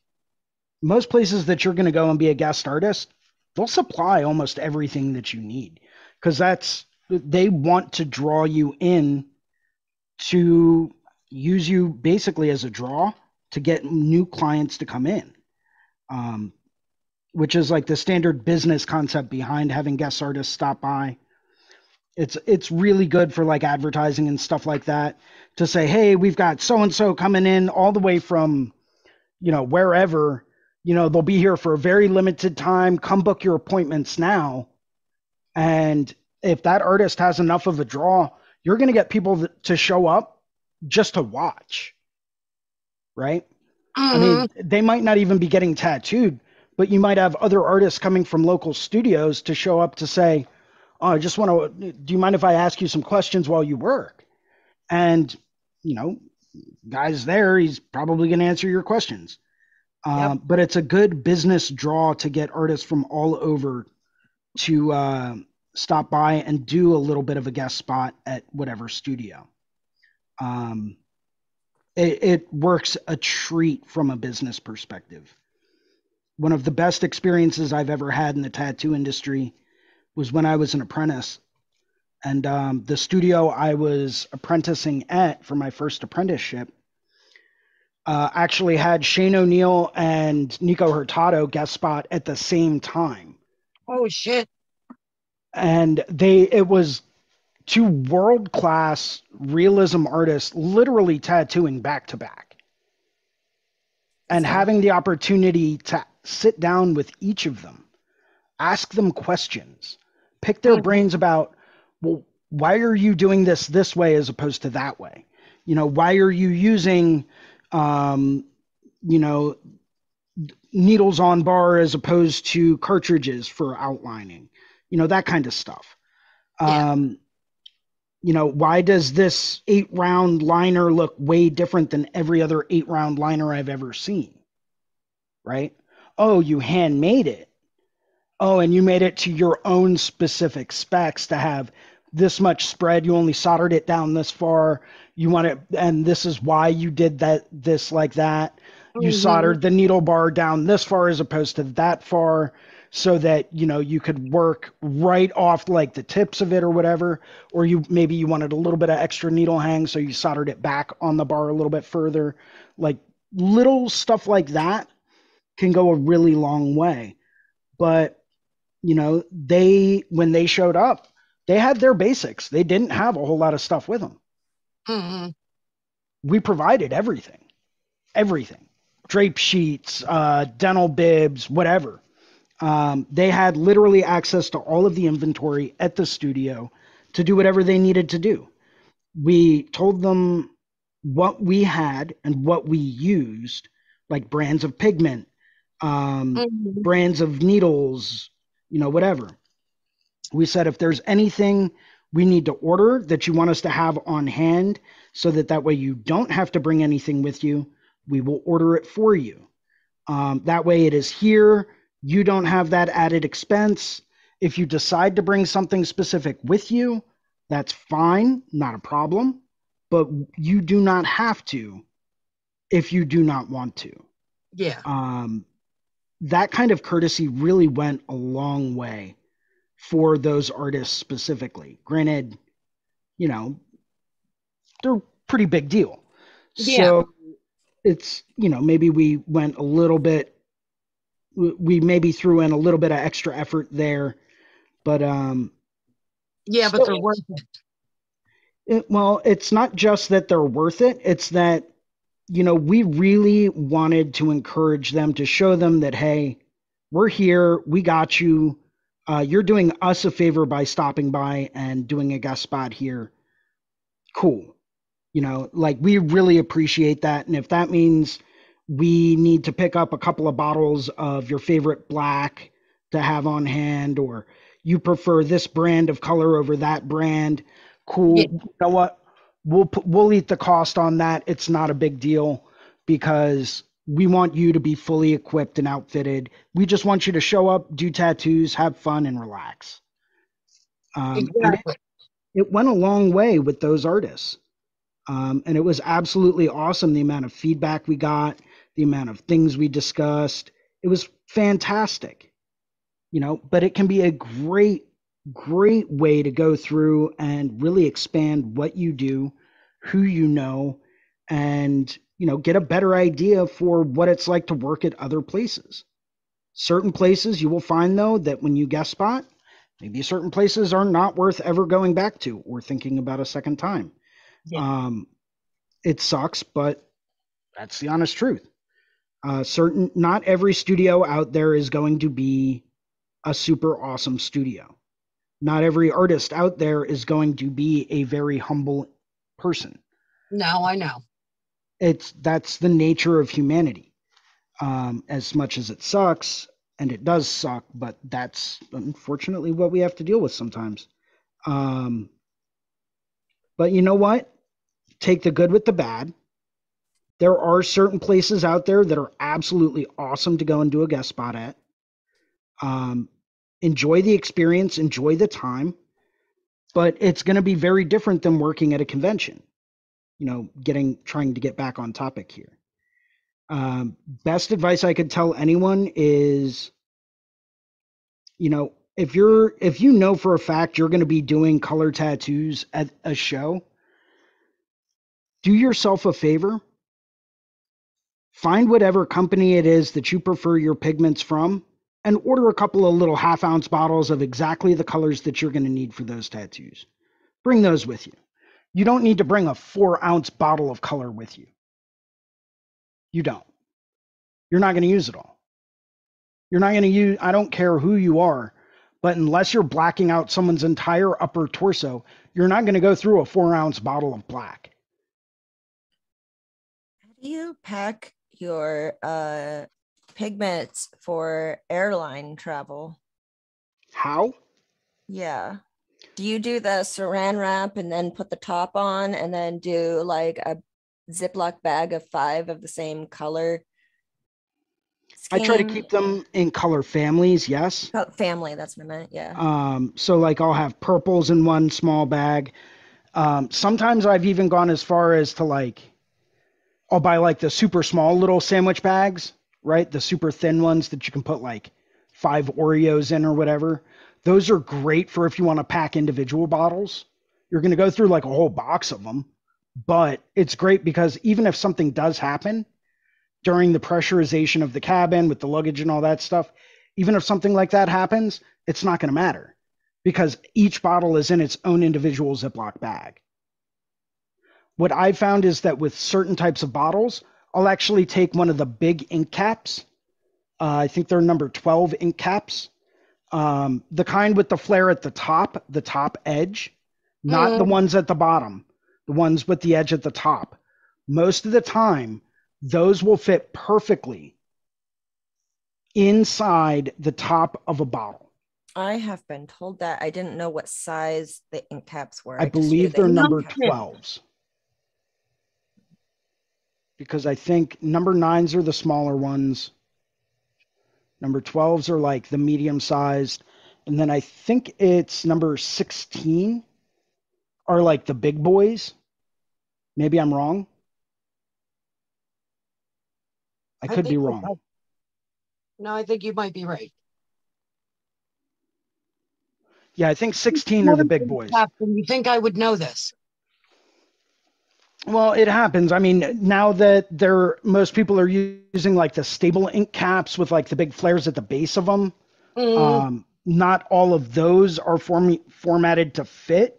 S1: most places that you're going to go and be a guest artist, they'll supply almost everything that you need because that's they want to draw you in to use you basically as a draw to get new clients to come in. Um, which is like the standard business concept behind having guest artists stop by. It's it's really good for like advertising and stuff like that to say hey we've got so and so coming in all the way from you know wherever. You know they'll be here for a very limited time. Come book your appointments now. And if that artist has enough of a draw you're going to get people to show up just to watch right? I
S2: Mhm.
S1: mean, they might not even be getting tattooed, but you might have other artists coming from local studios to show up to say, "Oh, I just want to. Do you mind if I ask you some questions while you work?" And you know, guy's there. He's probably going to answer your questions. Um, But it's a good business draw to get artists from all over to uh, stop by and do a little bit of a guest spot at whatever studio. Um, it, it works a treat from a business perspective. One of the best experiences I've ever had in the tattoo industry was when I was an apprentice. And um, the studio I was apprenticing at for my first apprenticeship uh, actually had Shane O'Neill and Nico Hurtado guest spot at the same time.
S2: Oh shit.
S1: And they, it was two world class realism artists literally tattooing back to back and having the opportunity to sit down with each of them ask them questions pick their
S2: Mhm.
S1: brains about well why are you doing this this way as opposed to that way? You know why are you using um you know needles on bar as opposed to cartridges for outlining? You know that kind of stuff.
S2: Yeah.
S1: um you know why does this eight round liner look way different than every other eight round liner i've ever seen? Right oh you handmade it. Oh and you made it to your own specific specs to have this much spread. You only soldered it down this far. You want it and this is why you did that this like that. You
S2: Mhm.
S1: soldered the needle bar down this far as opposed to that far so that you know you could work right off like the tips of it or whatever. Or you maybe you wanted a little bit of extra needle hang so you soldered it back on the bar a little bit further. Like little stuff like that can go a really long way. But you know they when they showed up they had their basics. They didn't have a whole lot of stuff with them
S2: Mhm.
S1: we provided everything. Everything. Drape sheets uh, dental bibs whatever. Um, they had literally access to all of the inventory at the studio to do whatever they needed to do. We told them what we had and what we used like brands of pigment um,
S2: Mhm.
S1: brands of needles, you know, whatever. We said if there's anything we need to order that you want us to have on hand so that that way you don't have to bring anything with you, we will order it for you. Um, that way it is here. You don't have that added expense. If you decide to bring something specific with you, that's fine, not a problem. But you do not have to if you do not want to
S2: Yeah.
S1: um, that kind of courtesy really went a long way for those artists specifically. Granted, you know, they're a pretty big deal.
S2: Yeah.
S1: So it's, you know, maybe we went a little bit, we- we maybe threw in a little bit of extra effort there, but um,
S2: Yeah, but they're worth it.
S1: It, well, it's not just that they're worth it, it's that, you know, we really wanted to encourage them to show them that, hey, we're here, we got you. Uh, you're doing us a favor by stopping by and doing a guest spot here. Cool. You know, like we really appreciate that. And if that means we need to pick up a couple of bottles of your favorite black to have on hand, or you prefer this brand of color over that brand, cool.
S2: Yeah.
S1: You know what? We'll we'll eat the cost on that. It's not a big deal because we want you to be fully equipped and outfitted. We just want you to show up, do tattoos, have fun, and relax. Um, and it,
S2: Exactly.
S1: it went a long way with those artists. Um, and it was absolutely awesome the amount of feedback we got, the amount of things we discussed. It was fantastic, you know, but it can be a great, great way to go through and really expand what you do, who you know, and, you know, get a better idea for what it's like to work at other places. Certain places you will find, though, that when you guest spot, maybe certain places are not worth ever going back to or thinking about a second time.
S2: Yeah.
S1: Um, it sucks, but that's the honest truth. Uh, certain, not every studio out there is going to be a super awesome studio. Not every artist out there is going to be a very humble person.
S2: No, I know.
S1: It's that's the nature of humanity. Um, as much as it sucks, and it does suck, but that's unfortunately what we have to deal with sometimes. Um, but you know what? Take the good with the bad. There are certain places out there that are absolutely awesome to go and do a guest spot at. Um, enjoy the experience, enjoy the time, but it's going to be very different than working at a convention. You know, getting trying to get back on topic here. Um, best advice I could tell anyone is, you know, if you're if you know for a fact you're going to be doing color tattoos at a show, do yourself a favor. Find whatever company it is that you prefer your pigments from and order a couple of little half ounce bottles of exactly the colors that you're going to need for those tattoos. Bring those with you. You don't need to bring a four ounce bottle of color with you. You don't. You're not going to use it all. You're not going to use, I don't care who you are, but unless you're blacking out someone's entire upper torso, you're not going to go through a four ounce bottle of black.
S3: How do you pack your uh pigments for airline travel?
S1: How?
S3: Yeah. Do you do the saran wrap and then put the top on and then do like a Ziploc bag of five of the same color?
S1: I try to keep them in color families, yes.
S3: Oh, family, that's what I meant. Yeah.
S1: Um, so like I'll have purples in one small bag. Um, sometimes I've even gone as far as to like I'll buy like the super small little sandwich bags, right? The super thin ones that you can put like five Oreos in or whatever. Those are great for if you want to pack individual bottles. You're going to go through like a whole box of them, but it's great because even if something does happen during the pressurization of the cabin with the luggage and all that stuff, even if something like that happens, it's not going to matter because each bottle is in its own individual Ziploc bag. What I found is that with certain types of bottles, I'll actually take one of the big ink caps. Uh, I think they're number 12 ink caps. Um, the kind with the flare at the top, the top edge, not the ones at the bottom, the ones with the edge at the top. Most of the time, those will fit perfectly inside the top of a bottle.
S3: I have been told that. I didn't know what size the ink caps were.
S1: I
S3: knew
S1: believe
S3: the
S1: they're number 12s. Because I think number nines are the smaller ones. Number 12s are like the medium sized. And then I think it's number 16 are like the big boys. Maybe I'm wrong. I could be wrong.
S2: right. No, I think you might be right.
S1: Yeah, I think 16 are the big boys.
S2: You think I would know this?
S1: Well, it happens. I mean, now that they're most people are using like the stable ink caps with like the big flares at the base of them.
S2: Mm,
S1: Um, not all of those are form- formatted to fit.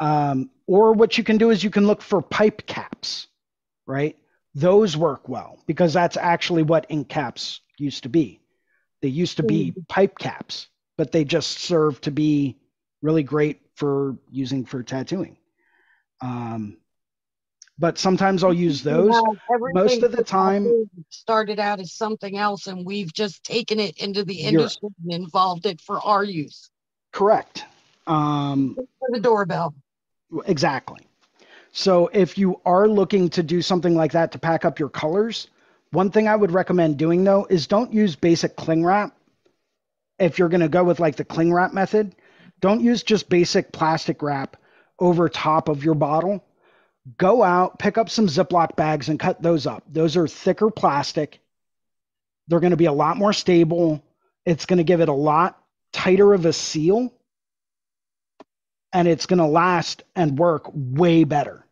S1: Um, or what you can do is you can look for pipe caps, right? Those work well because that's actually what ink caps used to be. They used to be pipe caps, but they just serve to be really great for using for tattooing. Um, but sometimes I'll use those. Most of the time-
S2: started out as something else, and we've just taken it into the industry and involved it for our use
S1: Correct. Um,
S2: for the doorbell.
S1: Exactly. So if you are looking to do something like that to pack up your colors, one thing I would recommend doing though is don't use basic cling wrap. If you're going to go with like the cling wrap method, don't use just basic plastic wrap over top of your bottle. Go out, pick up some Ziploc bags and cut those up. Those are thicker plastic. They're going to be a lot more stable. It's going to give it a lot tighter of a seal and it's going to last and work way better.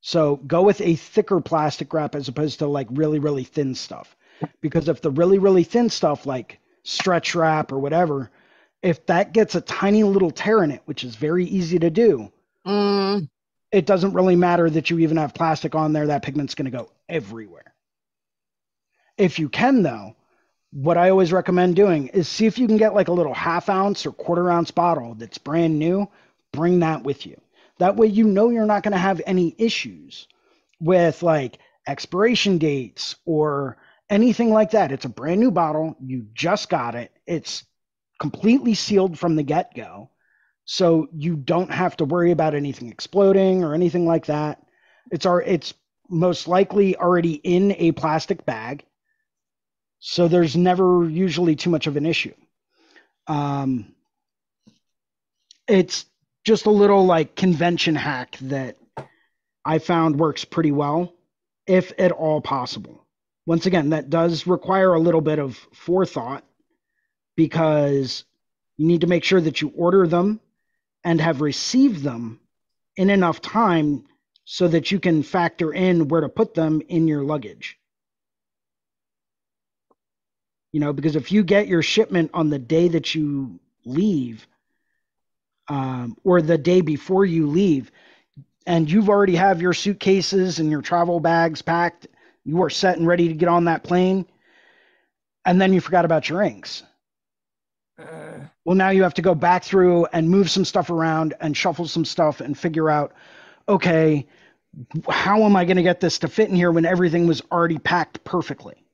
S1: So go with a thicker plastic wrap as opposed to like really, really thin stuff. Because if the really, really thin stuff like stretch wrap or whatever, if that gets a tiny little tear in it, which is very easy to do,
S2: Mm,
S1: it doesn't really matter that you even have plastic on there. That pigment's going to go everywhere. If you can, though, what I always recommend doing is see if you can get like a little half ounce or quarter ounce bottle that's brand new. Bring that with you. That way, you know you're not going to have any issues with like expiration dates or anything like that. It's a brand new bottle. You just got it. It's completely sealed from the get go. So you don't have to worry about anything exploding or anything like that. It's our it's most likely already in a plastic bag. So there's never usually too much of an issue. Um, it's just a little like convention hack that I found works pretty well, if at all possible. Once again, that does require a little bit of forethought because you need to make sure that you order them and have received them in enough time so that you can factor in where to put them in your luggage. You know, because if you get your shipment on the day that you leave, um, or the day before you leave, and you've already have your suitcases and your travel bags packed, you are set and ready to get on that plane, and then you forgot about your inks.
S3: Uh,
S1: Well, now you have to go back through and move some stuff around and shuffle some stuff and figure out, okay, how am I going to get this to fit in here when everything was already packed perfectly?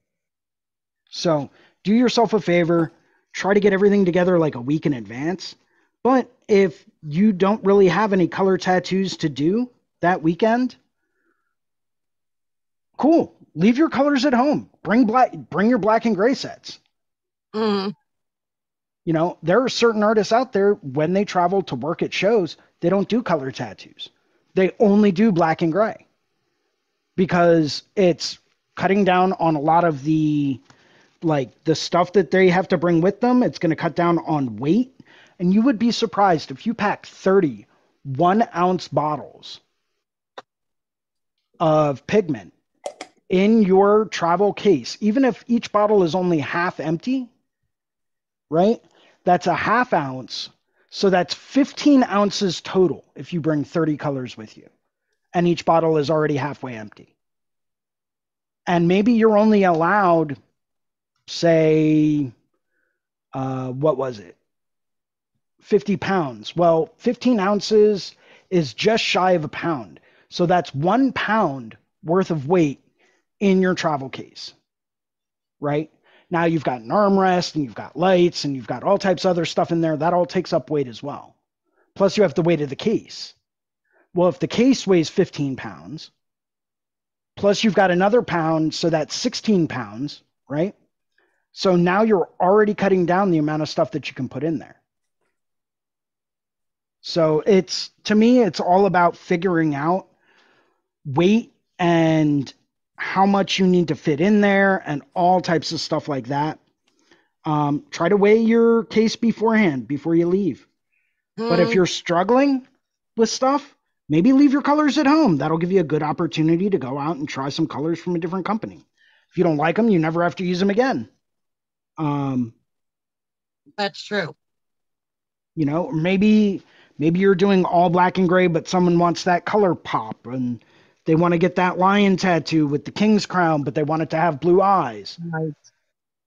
S1: So do yourself a favor, try to get everything together like a week in advance. But if you don't really have any color tattoos to do that weekend, cool. Leave your colors at home. Bring black, bring your black and gray sets.
S2: mm,
S1: You know, there are certain artists out there when they travel to work at shows, they don't do color tattoos. They only do black and gray because it's cutting down on a lot of the like the stuff that they have to bring with them. It's going to cut down on weight. And you would be surprised if you pack 30 one ounce bottles of pigment in your travel case, even if each bottle is only half empty, right? That's a half ounce. So that's 15 ounces total if you bring 30 colors with you. And each bottle is already halfway empty. And maybe you're only allowed, say, uh, what was it? 50 pounds. Well, 15 ounces is just shy of a pound. So that's one pound worth of weight in your travel case, right? Now you've got an armrest and you've got lights and you've got all types of other stuff in there. That all takes up weight as well. Plus, you have the weight of the case. Well, if the case weighs 15 pounds, plus you've got another pound, so that's 16 pounds, right? So now you're already cutting down the amount of stuff that you can put in there. So it's to me, it's all about figuring out weight and how much you need to fit in there and all types of stuff like that. Um, try to weigh your case beforehand before you leave. But if
S2: mm.
S1: you're struggling with stuff, maybe leave your colors at home. That'll give you a good opportunity to go out and try some colors from a different company. If you don't like them, you never have to use them again. Um,
S2: That's true.
S1: you know, maybe Maybe you're doing all black and gray, but someone wants that color pop and they want to get that lion tattoo with the king's crown, but they want it to have blue eyes.
S2: Right.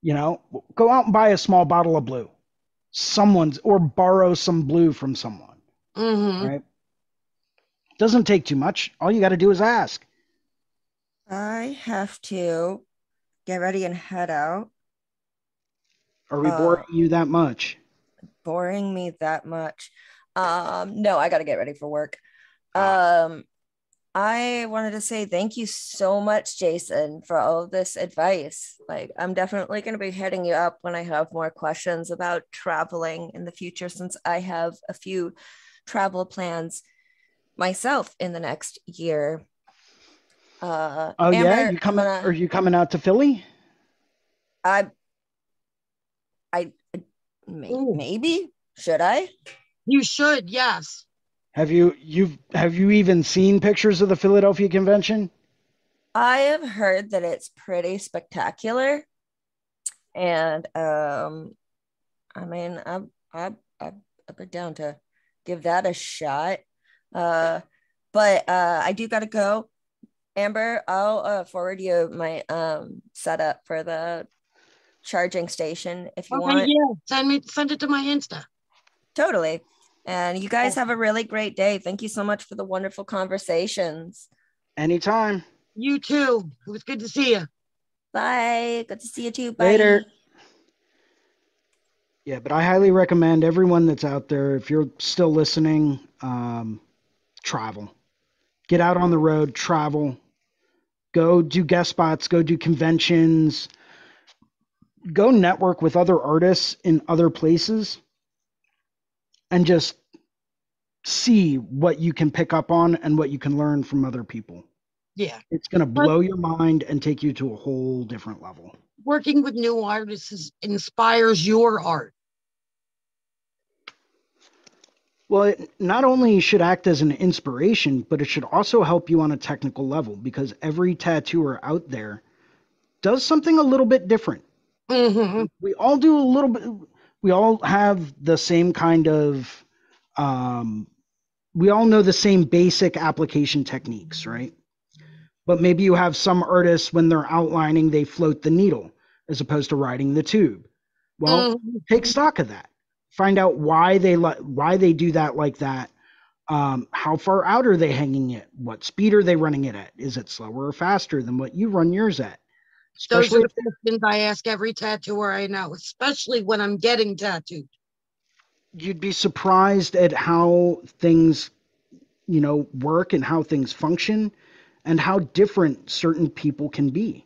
S1: You know, go out and buy a small bottle of blue. Someone's or borrow some blue from someone,
S2: Mm-hmm.
S1: right? Doesn't take too much. All you got to do is ask.
S3: I have to get ready and head out.
S1: Are we
S3: Uh,
S1: boring you that much?
S3: Boring me that much. Um, no, I gotta get ready for work.
S1: Ah.
S3: Um, I wanted to say thank you so much, Jason, for all of this advice. Like, I'm definitely going to be hitting you up when I have more questions about traveling in the future, since I have a few travel plans myself in the next year. Uh,
S1: Oh yeah, you coming?
S3: gonna-
S1: Are you coming out to Philly?
S3: I, I, may, maybe should I?
S2: You should, yes.
S1: Have you you've have you even seen pictures of the Philadelphia convention?
S3: I have heard that it's pretty spectacular, and um, I mean, I'm I'm I'm I'd be down to give that a shot. Uh, but uh, I do gotta go. Amber, I'll uh, forward you my um setup for the charging station if you
S2: Okay,
S3: want.
S2: yeah. Send me send it to my Insta.
S3: Totally. And you guys have a really great day. Thank you so much for the wonderful conversations.
S1: Anytime.
S2: You too. It was good to see you.
S3: Bye. Good to see you too. Bye.
S1: Later. Yeah, but I highly recommend everyone that's out there, if you're still listening, um, travel. Get out on the road, travel. Go do guest spots, go do conventions, go network with other artists in other places, and just see what you can pick up on and what you can learn from other people.
S2: Yeah.
S1: It's going to blow your mind and take you to a whole different level.
S2: Working with new artists is- inspires your art.
S1: Well, it not only should act as an inspiration, but it should also help you on a technical level because every tattooer out there does something a little bit different.
S2: Mm-hmm.
S1: We all do a little bit, we all have the same kind of, um, we all know the same basic application techniques, right? But maybe you have some artists when they're outlining, they float the needle as opposed to riding the tube. Well,
S2: Mhm.
S1: take stock of that find out why they li- why they do that like that um, how far out are they hanging it what speed are they running it at is it slower or faster than what you run yours at
S2: Those are the questions I ask every tattooer I know, especially when I'm getting tattooed.
S1: you'd be surprised at how things you know work and how things function and how different certain people can be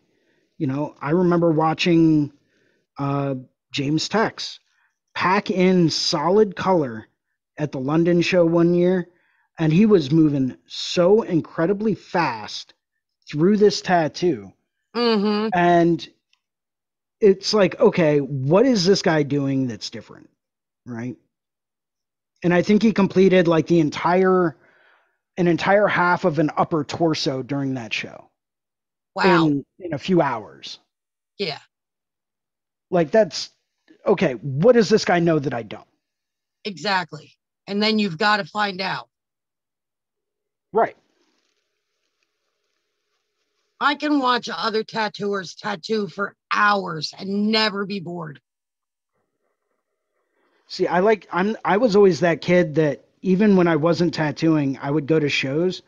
S1: you know i remember watching uh, james tex pack in solid color at the london show one year and he was moving so incredibly fast through this tattoo
S2: Mm-hmm.
S1: and it's like okay what is this guy doing that's different right and i think he completed like the entire an entire half of an upper torso during that show
S2: Wow.
S1: in, in a few hours
S2: yeah.
S1: like that's okay what does this guy know that i don't
S2: Exactly. And then you've got to find out.
S1: right
S2: I can watch other tattooers tattoo for hours and never be bored.
S1: see i like i'm i was always that kid that even when i wasn't tattooing i would go to shows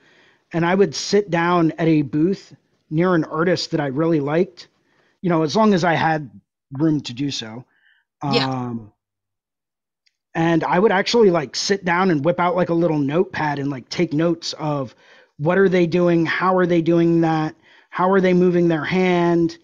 S1: and i would sit down at a booth near an artist that i really liked you know as long as i had room to do so
S2: Yeah.
S1: um and i would actually like sit down and whip out like a little notepad and like take notes of what are they doing how are they doing that how are they moving their hand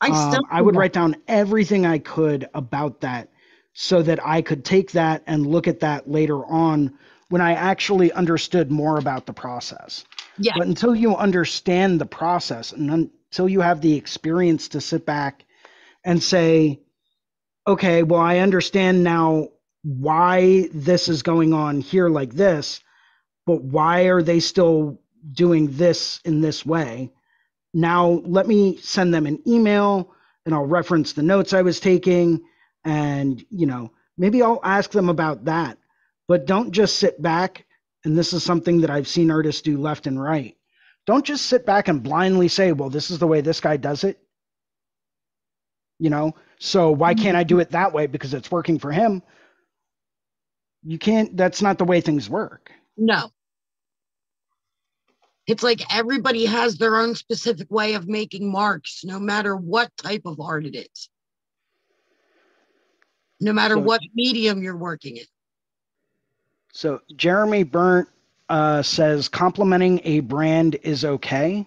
S2: I
S1: um, I would write down everything I could about that so that I could take that and look at that later on when I actually understood more about the process.
S2: Yeah.
S1: But until you understand the process and until you have the experience to sit back and say, okay, well, I understand now why this is going on here like this, but why are they still doing this in this way? Now, let me send them an email and I'll reference the notes I was taking. And, you know, maybe I'll ask them about that. But don't just sit back. And this is something that I've seen artists do left and right. Don't just sit back and blindly say, well, this is the way this guy does it. You know, so why can't I do it that way because it's working for him? You can't, that's not the way things work.
S2: No. It's like everybody has their own specific way of making marks, no matter what type of art it is. No matter
S1: So-
S2: what medium you're working in.
S1: So Jeremy Burnt uh, says complimenting a brand is okay.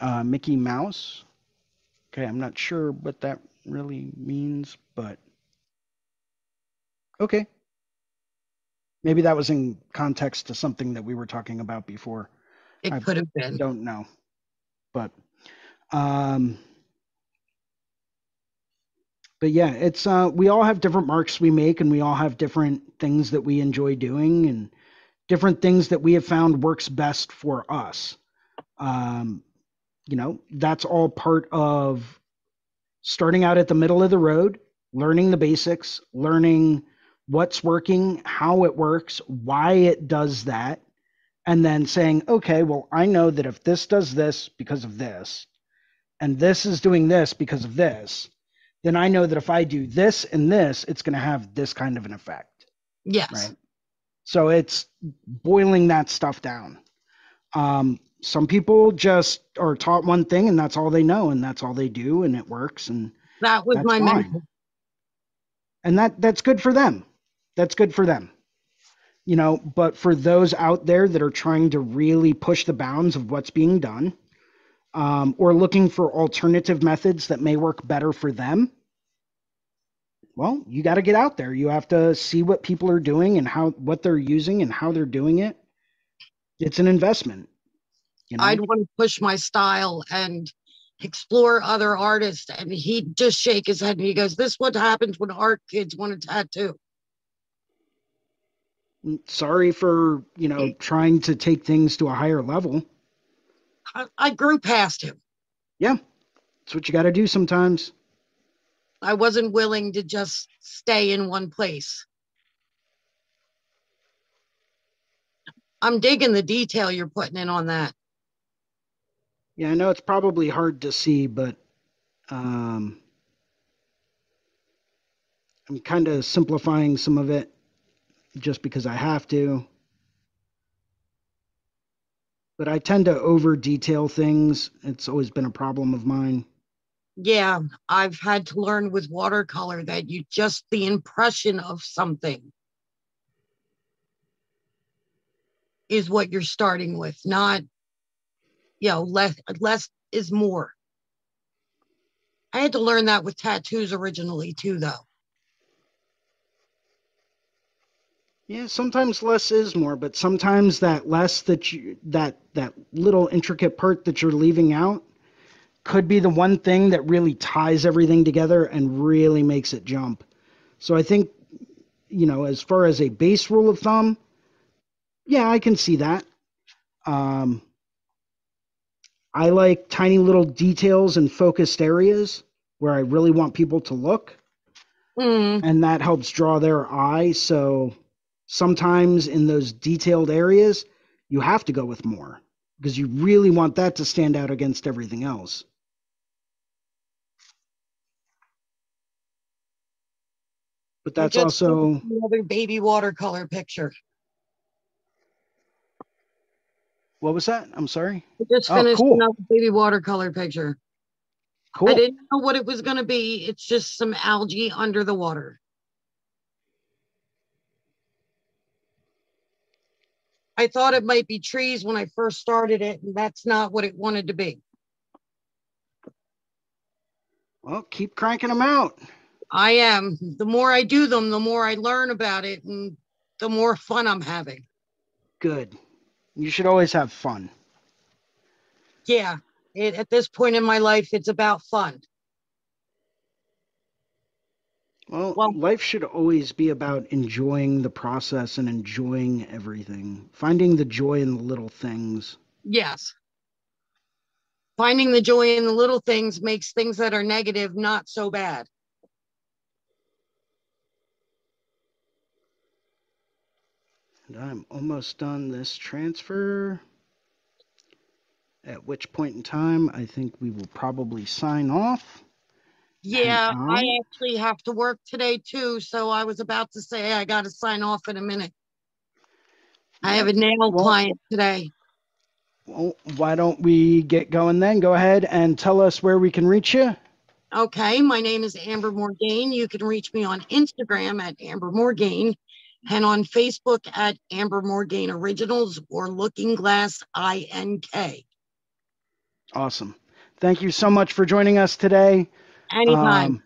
S1: Uh, Mickey Mouse. Okay, I'm not sure what that really means, but okay. Maybe that was in context to something that we were talking about before.
S2: It
S1: I
S2: could have been.
S1: Don't know, but um, but yeah, it's uh, we all have different marks we make, and we all have different things that we enjoy doing, and different things that we have found works best for us. Um, you know, that's all part of starting out at the middle of the road, learning the basics, learning what's working, how it works, why it does that, and then saying, okay, well, I know that if this does this because of this, and this is doing this because of this, then I know that if I do this and this, it's going to have this kind of an effect.
S2: Yes.
S1: Right. So it's boiling that stuff down. Um, some people just are taught one thing and that's all they know and that's all they do and it works and
S2: That was my
S1: fine.
S2: mentor.
S1: and that that's good for them. That's good for them. You know, but for those out there that are trying to really push the bounds of what's being done, um, or looking for alternative methods that may work better for them, well, you got to get out there. You have to see what people are doing and how what they're using and how they're doing it. It's an investment. You know?
S2: I'd want to push my style and explore other artists. And he'd just shake his head and he goes, This is what happens when art kids want a tattoo.
S1: Sorry for you know trying to take things to a higher level.
S2: I, I grew past him.
S1: Yeah, that's what you got to do sometimes.
S2: I wasn't willing to just stay in one place. I'm digging the detail you're putting in on that.
S1: Yeah, I know it's probably hard to see, but um, I'm kind of simplifying some of it just because I have to. But I tend to over detail things. It's always been a problem of mine.
S2: Yeah, I've had to learn with watercolor that you just the impression of something is what you're starting with, not you know, less less is more. I had to learn that with tattoos originally too, though.
S1: Yeah, sometimes less is more, but sometimes that less that you that that little intricate part that you're leaving out could be the one thing that really ties everything together and really makes it jump. So I think you know, as far as a base rule of thumb, yeah, I can see that. Um, I like tiny little details and focused areas where I really want people to look
S2: Mm,
S1: and that helps draw their eye. So sometimes in those detailed areas, you have to go with more because you really want that to stand out against everything else. But that's also
S2: another baby watercolor picture.
S1: what was that? I'm sorry.
S2: I just
S1: Oh,
S2: finished
S1: cool.
S2: another baby watercolor picture.
S1: Cool.
S2: I didn't know what it was going to be. It's just some algae under the water. I thought it might be trees when I first started it, and that's not what it wanted to be.
S1: Well, keep cranking them out.
S2: I am. The more I do them, the more I learn about it, and the more fun I'm having.
S1: Good. You should always have fun.
S2: Yeah, it, at this point in my life, it's about fun.
S1: Well,
S2: Well-
S1: life should always be about enjoying the process and enjoying everything, finding the joy in the little things.
S2: Yes. Finding the joy in the little things makes things that are negative not so bad.
S1: And I'm almost done this transfer. At which point in time, I think we will probably sign off.
S2: Yeah. I actually have to work today too, so I was about to say I gotta sign off in a minute. I have a nail
S1: Well-
S2: client today.
S1: Well, why don't we get going then? Go ahead and tell us where we can reach you.
S2: Okay, my name is Amber Morgaine. You can reach me on Instagram at Amber Morgaine and on Facebook at Amber Morgaine Originals or Looking Glass INK.
S1: Awesome. Thank you so much for joining us today.
S2: Anytime.
S1: Um,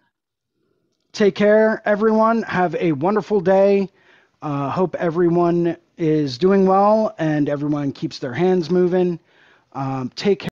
S1: take care, everyone. Have a wonderful day. Uh, hope everyone is doing well and everyone keeps their hands moving. Um, take care.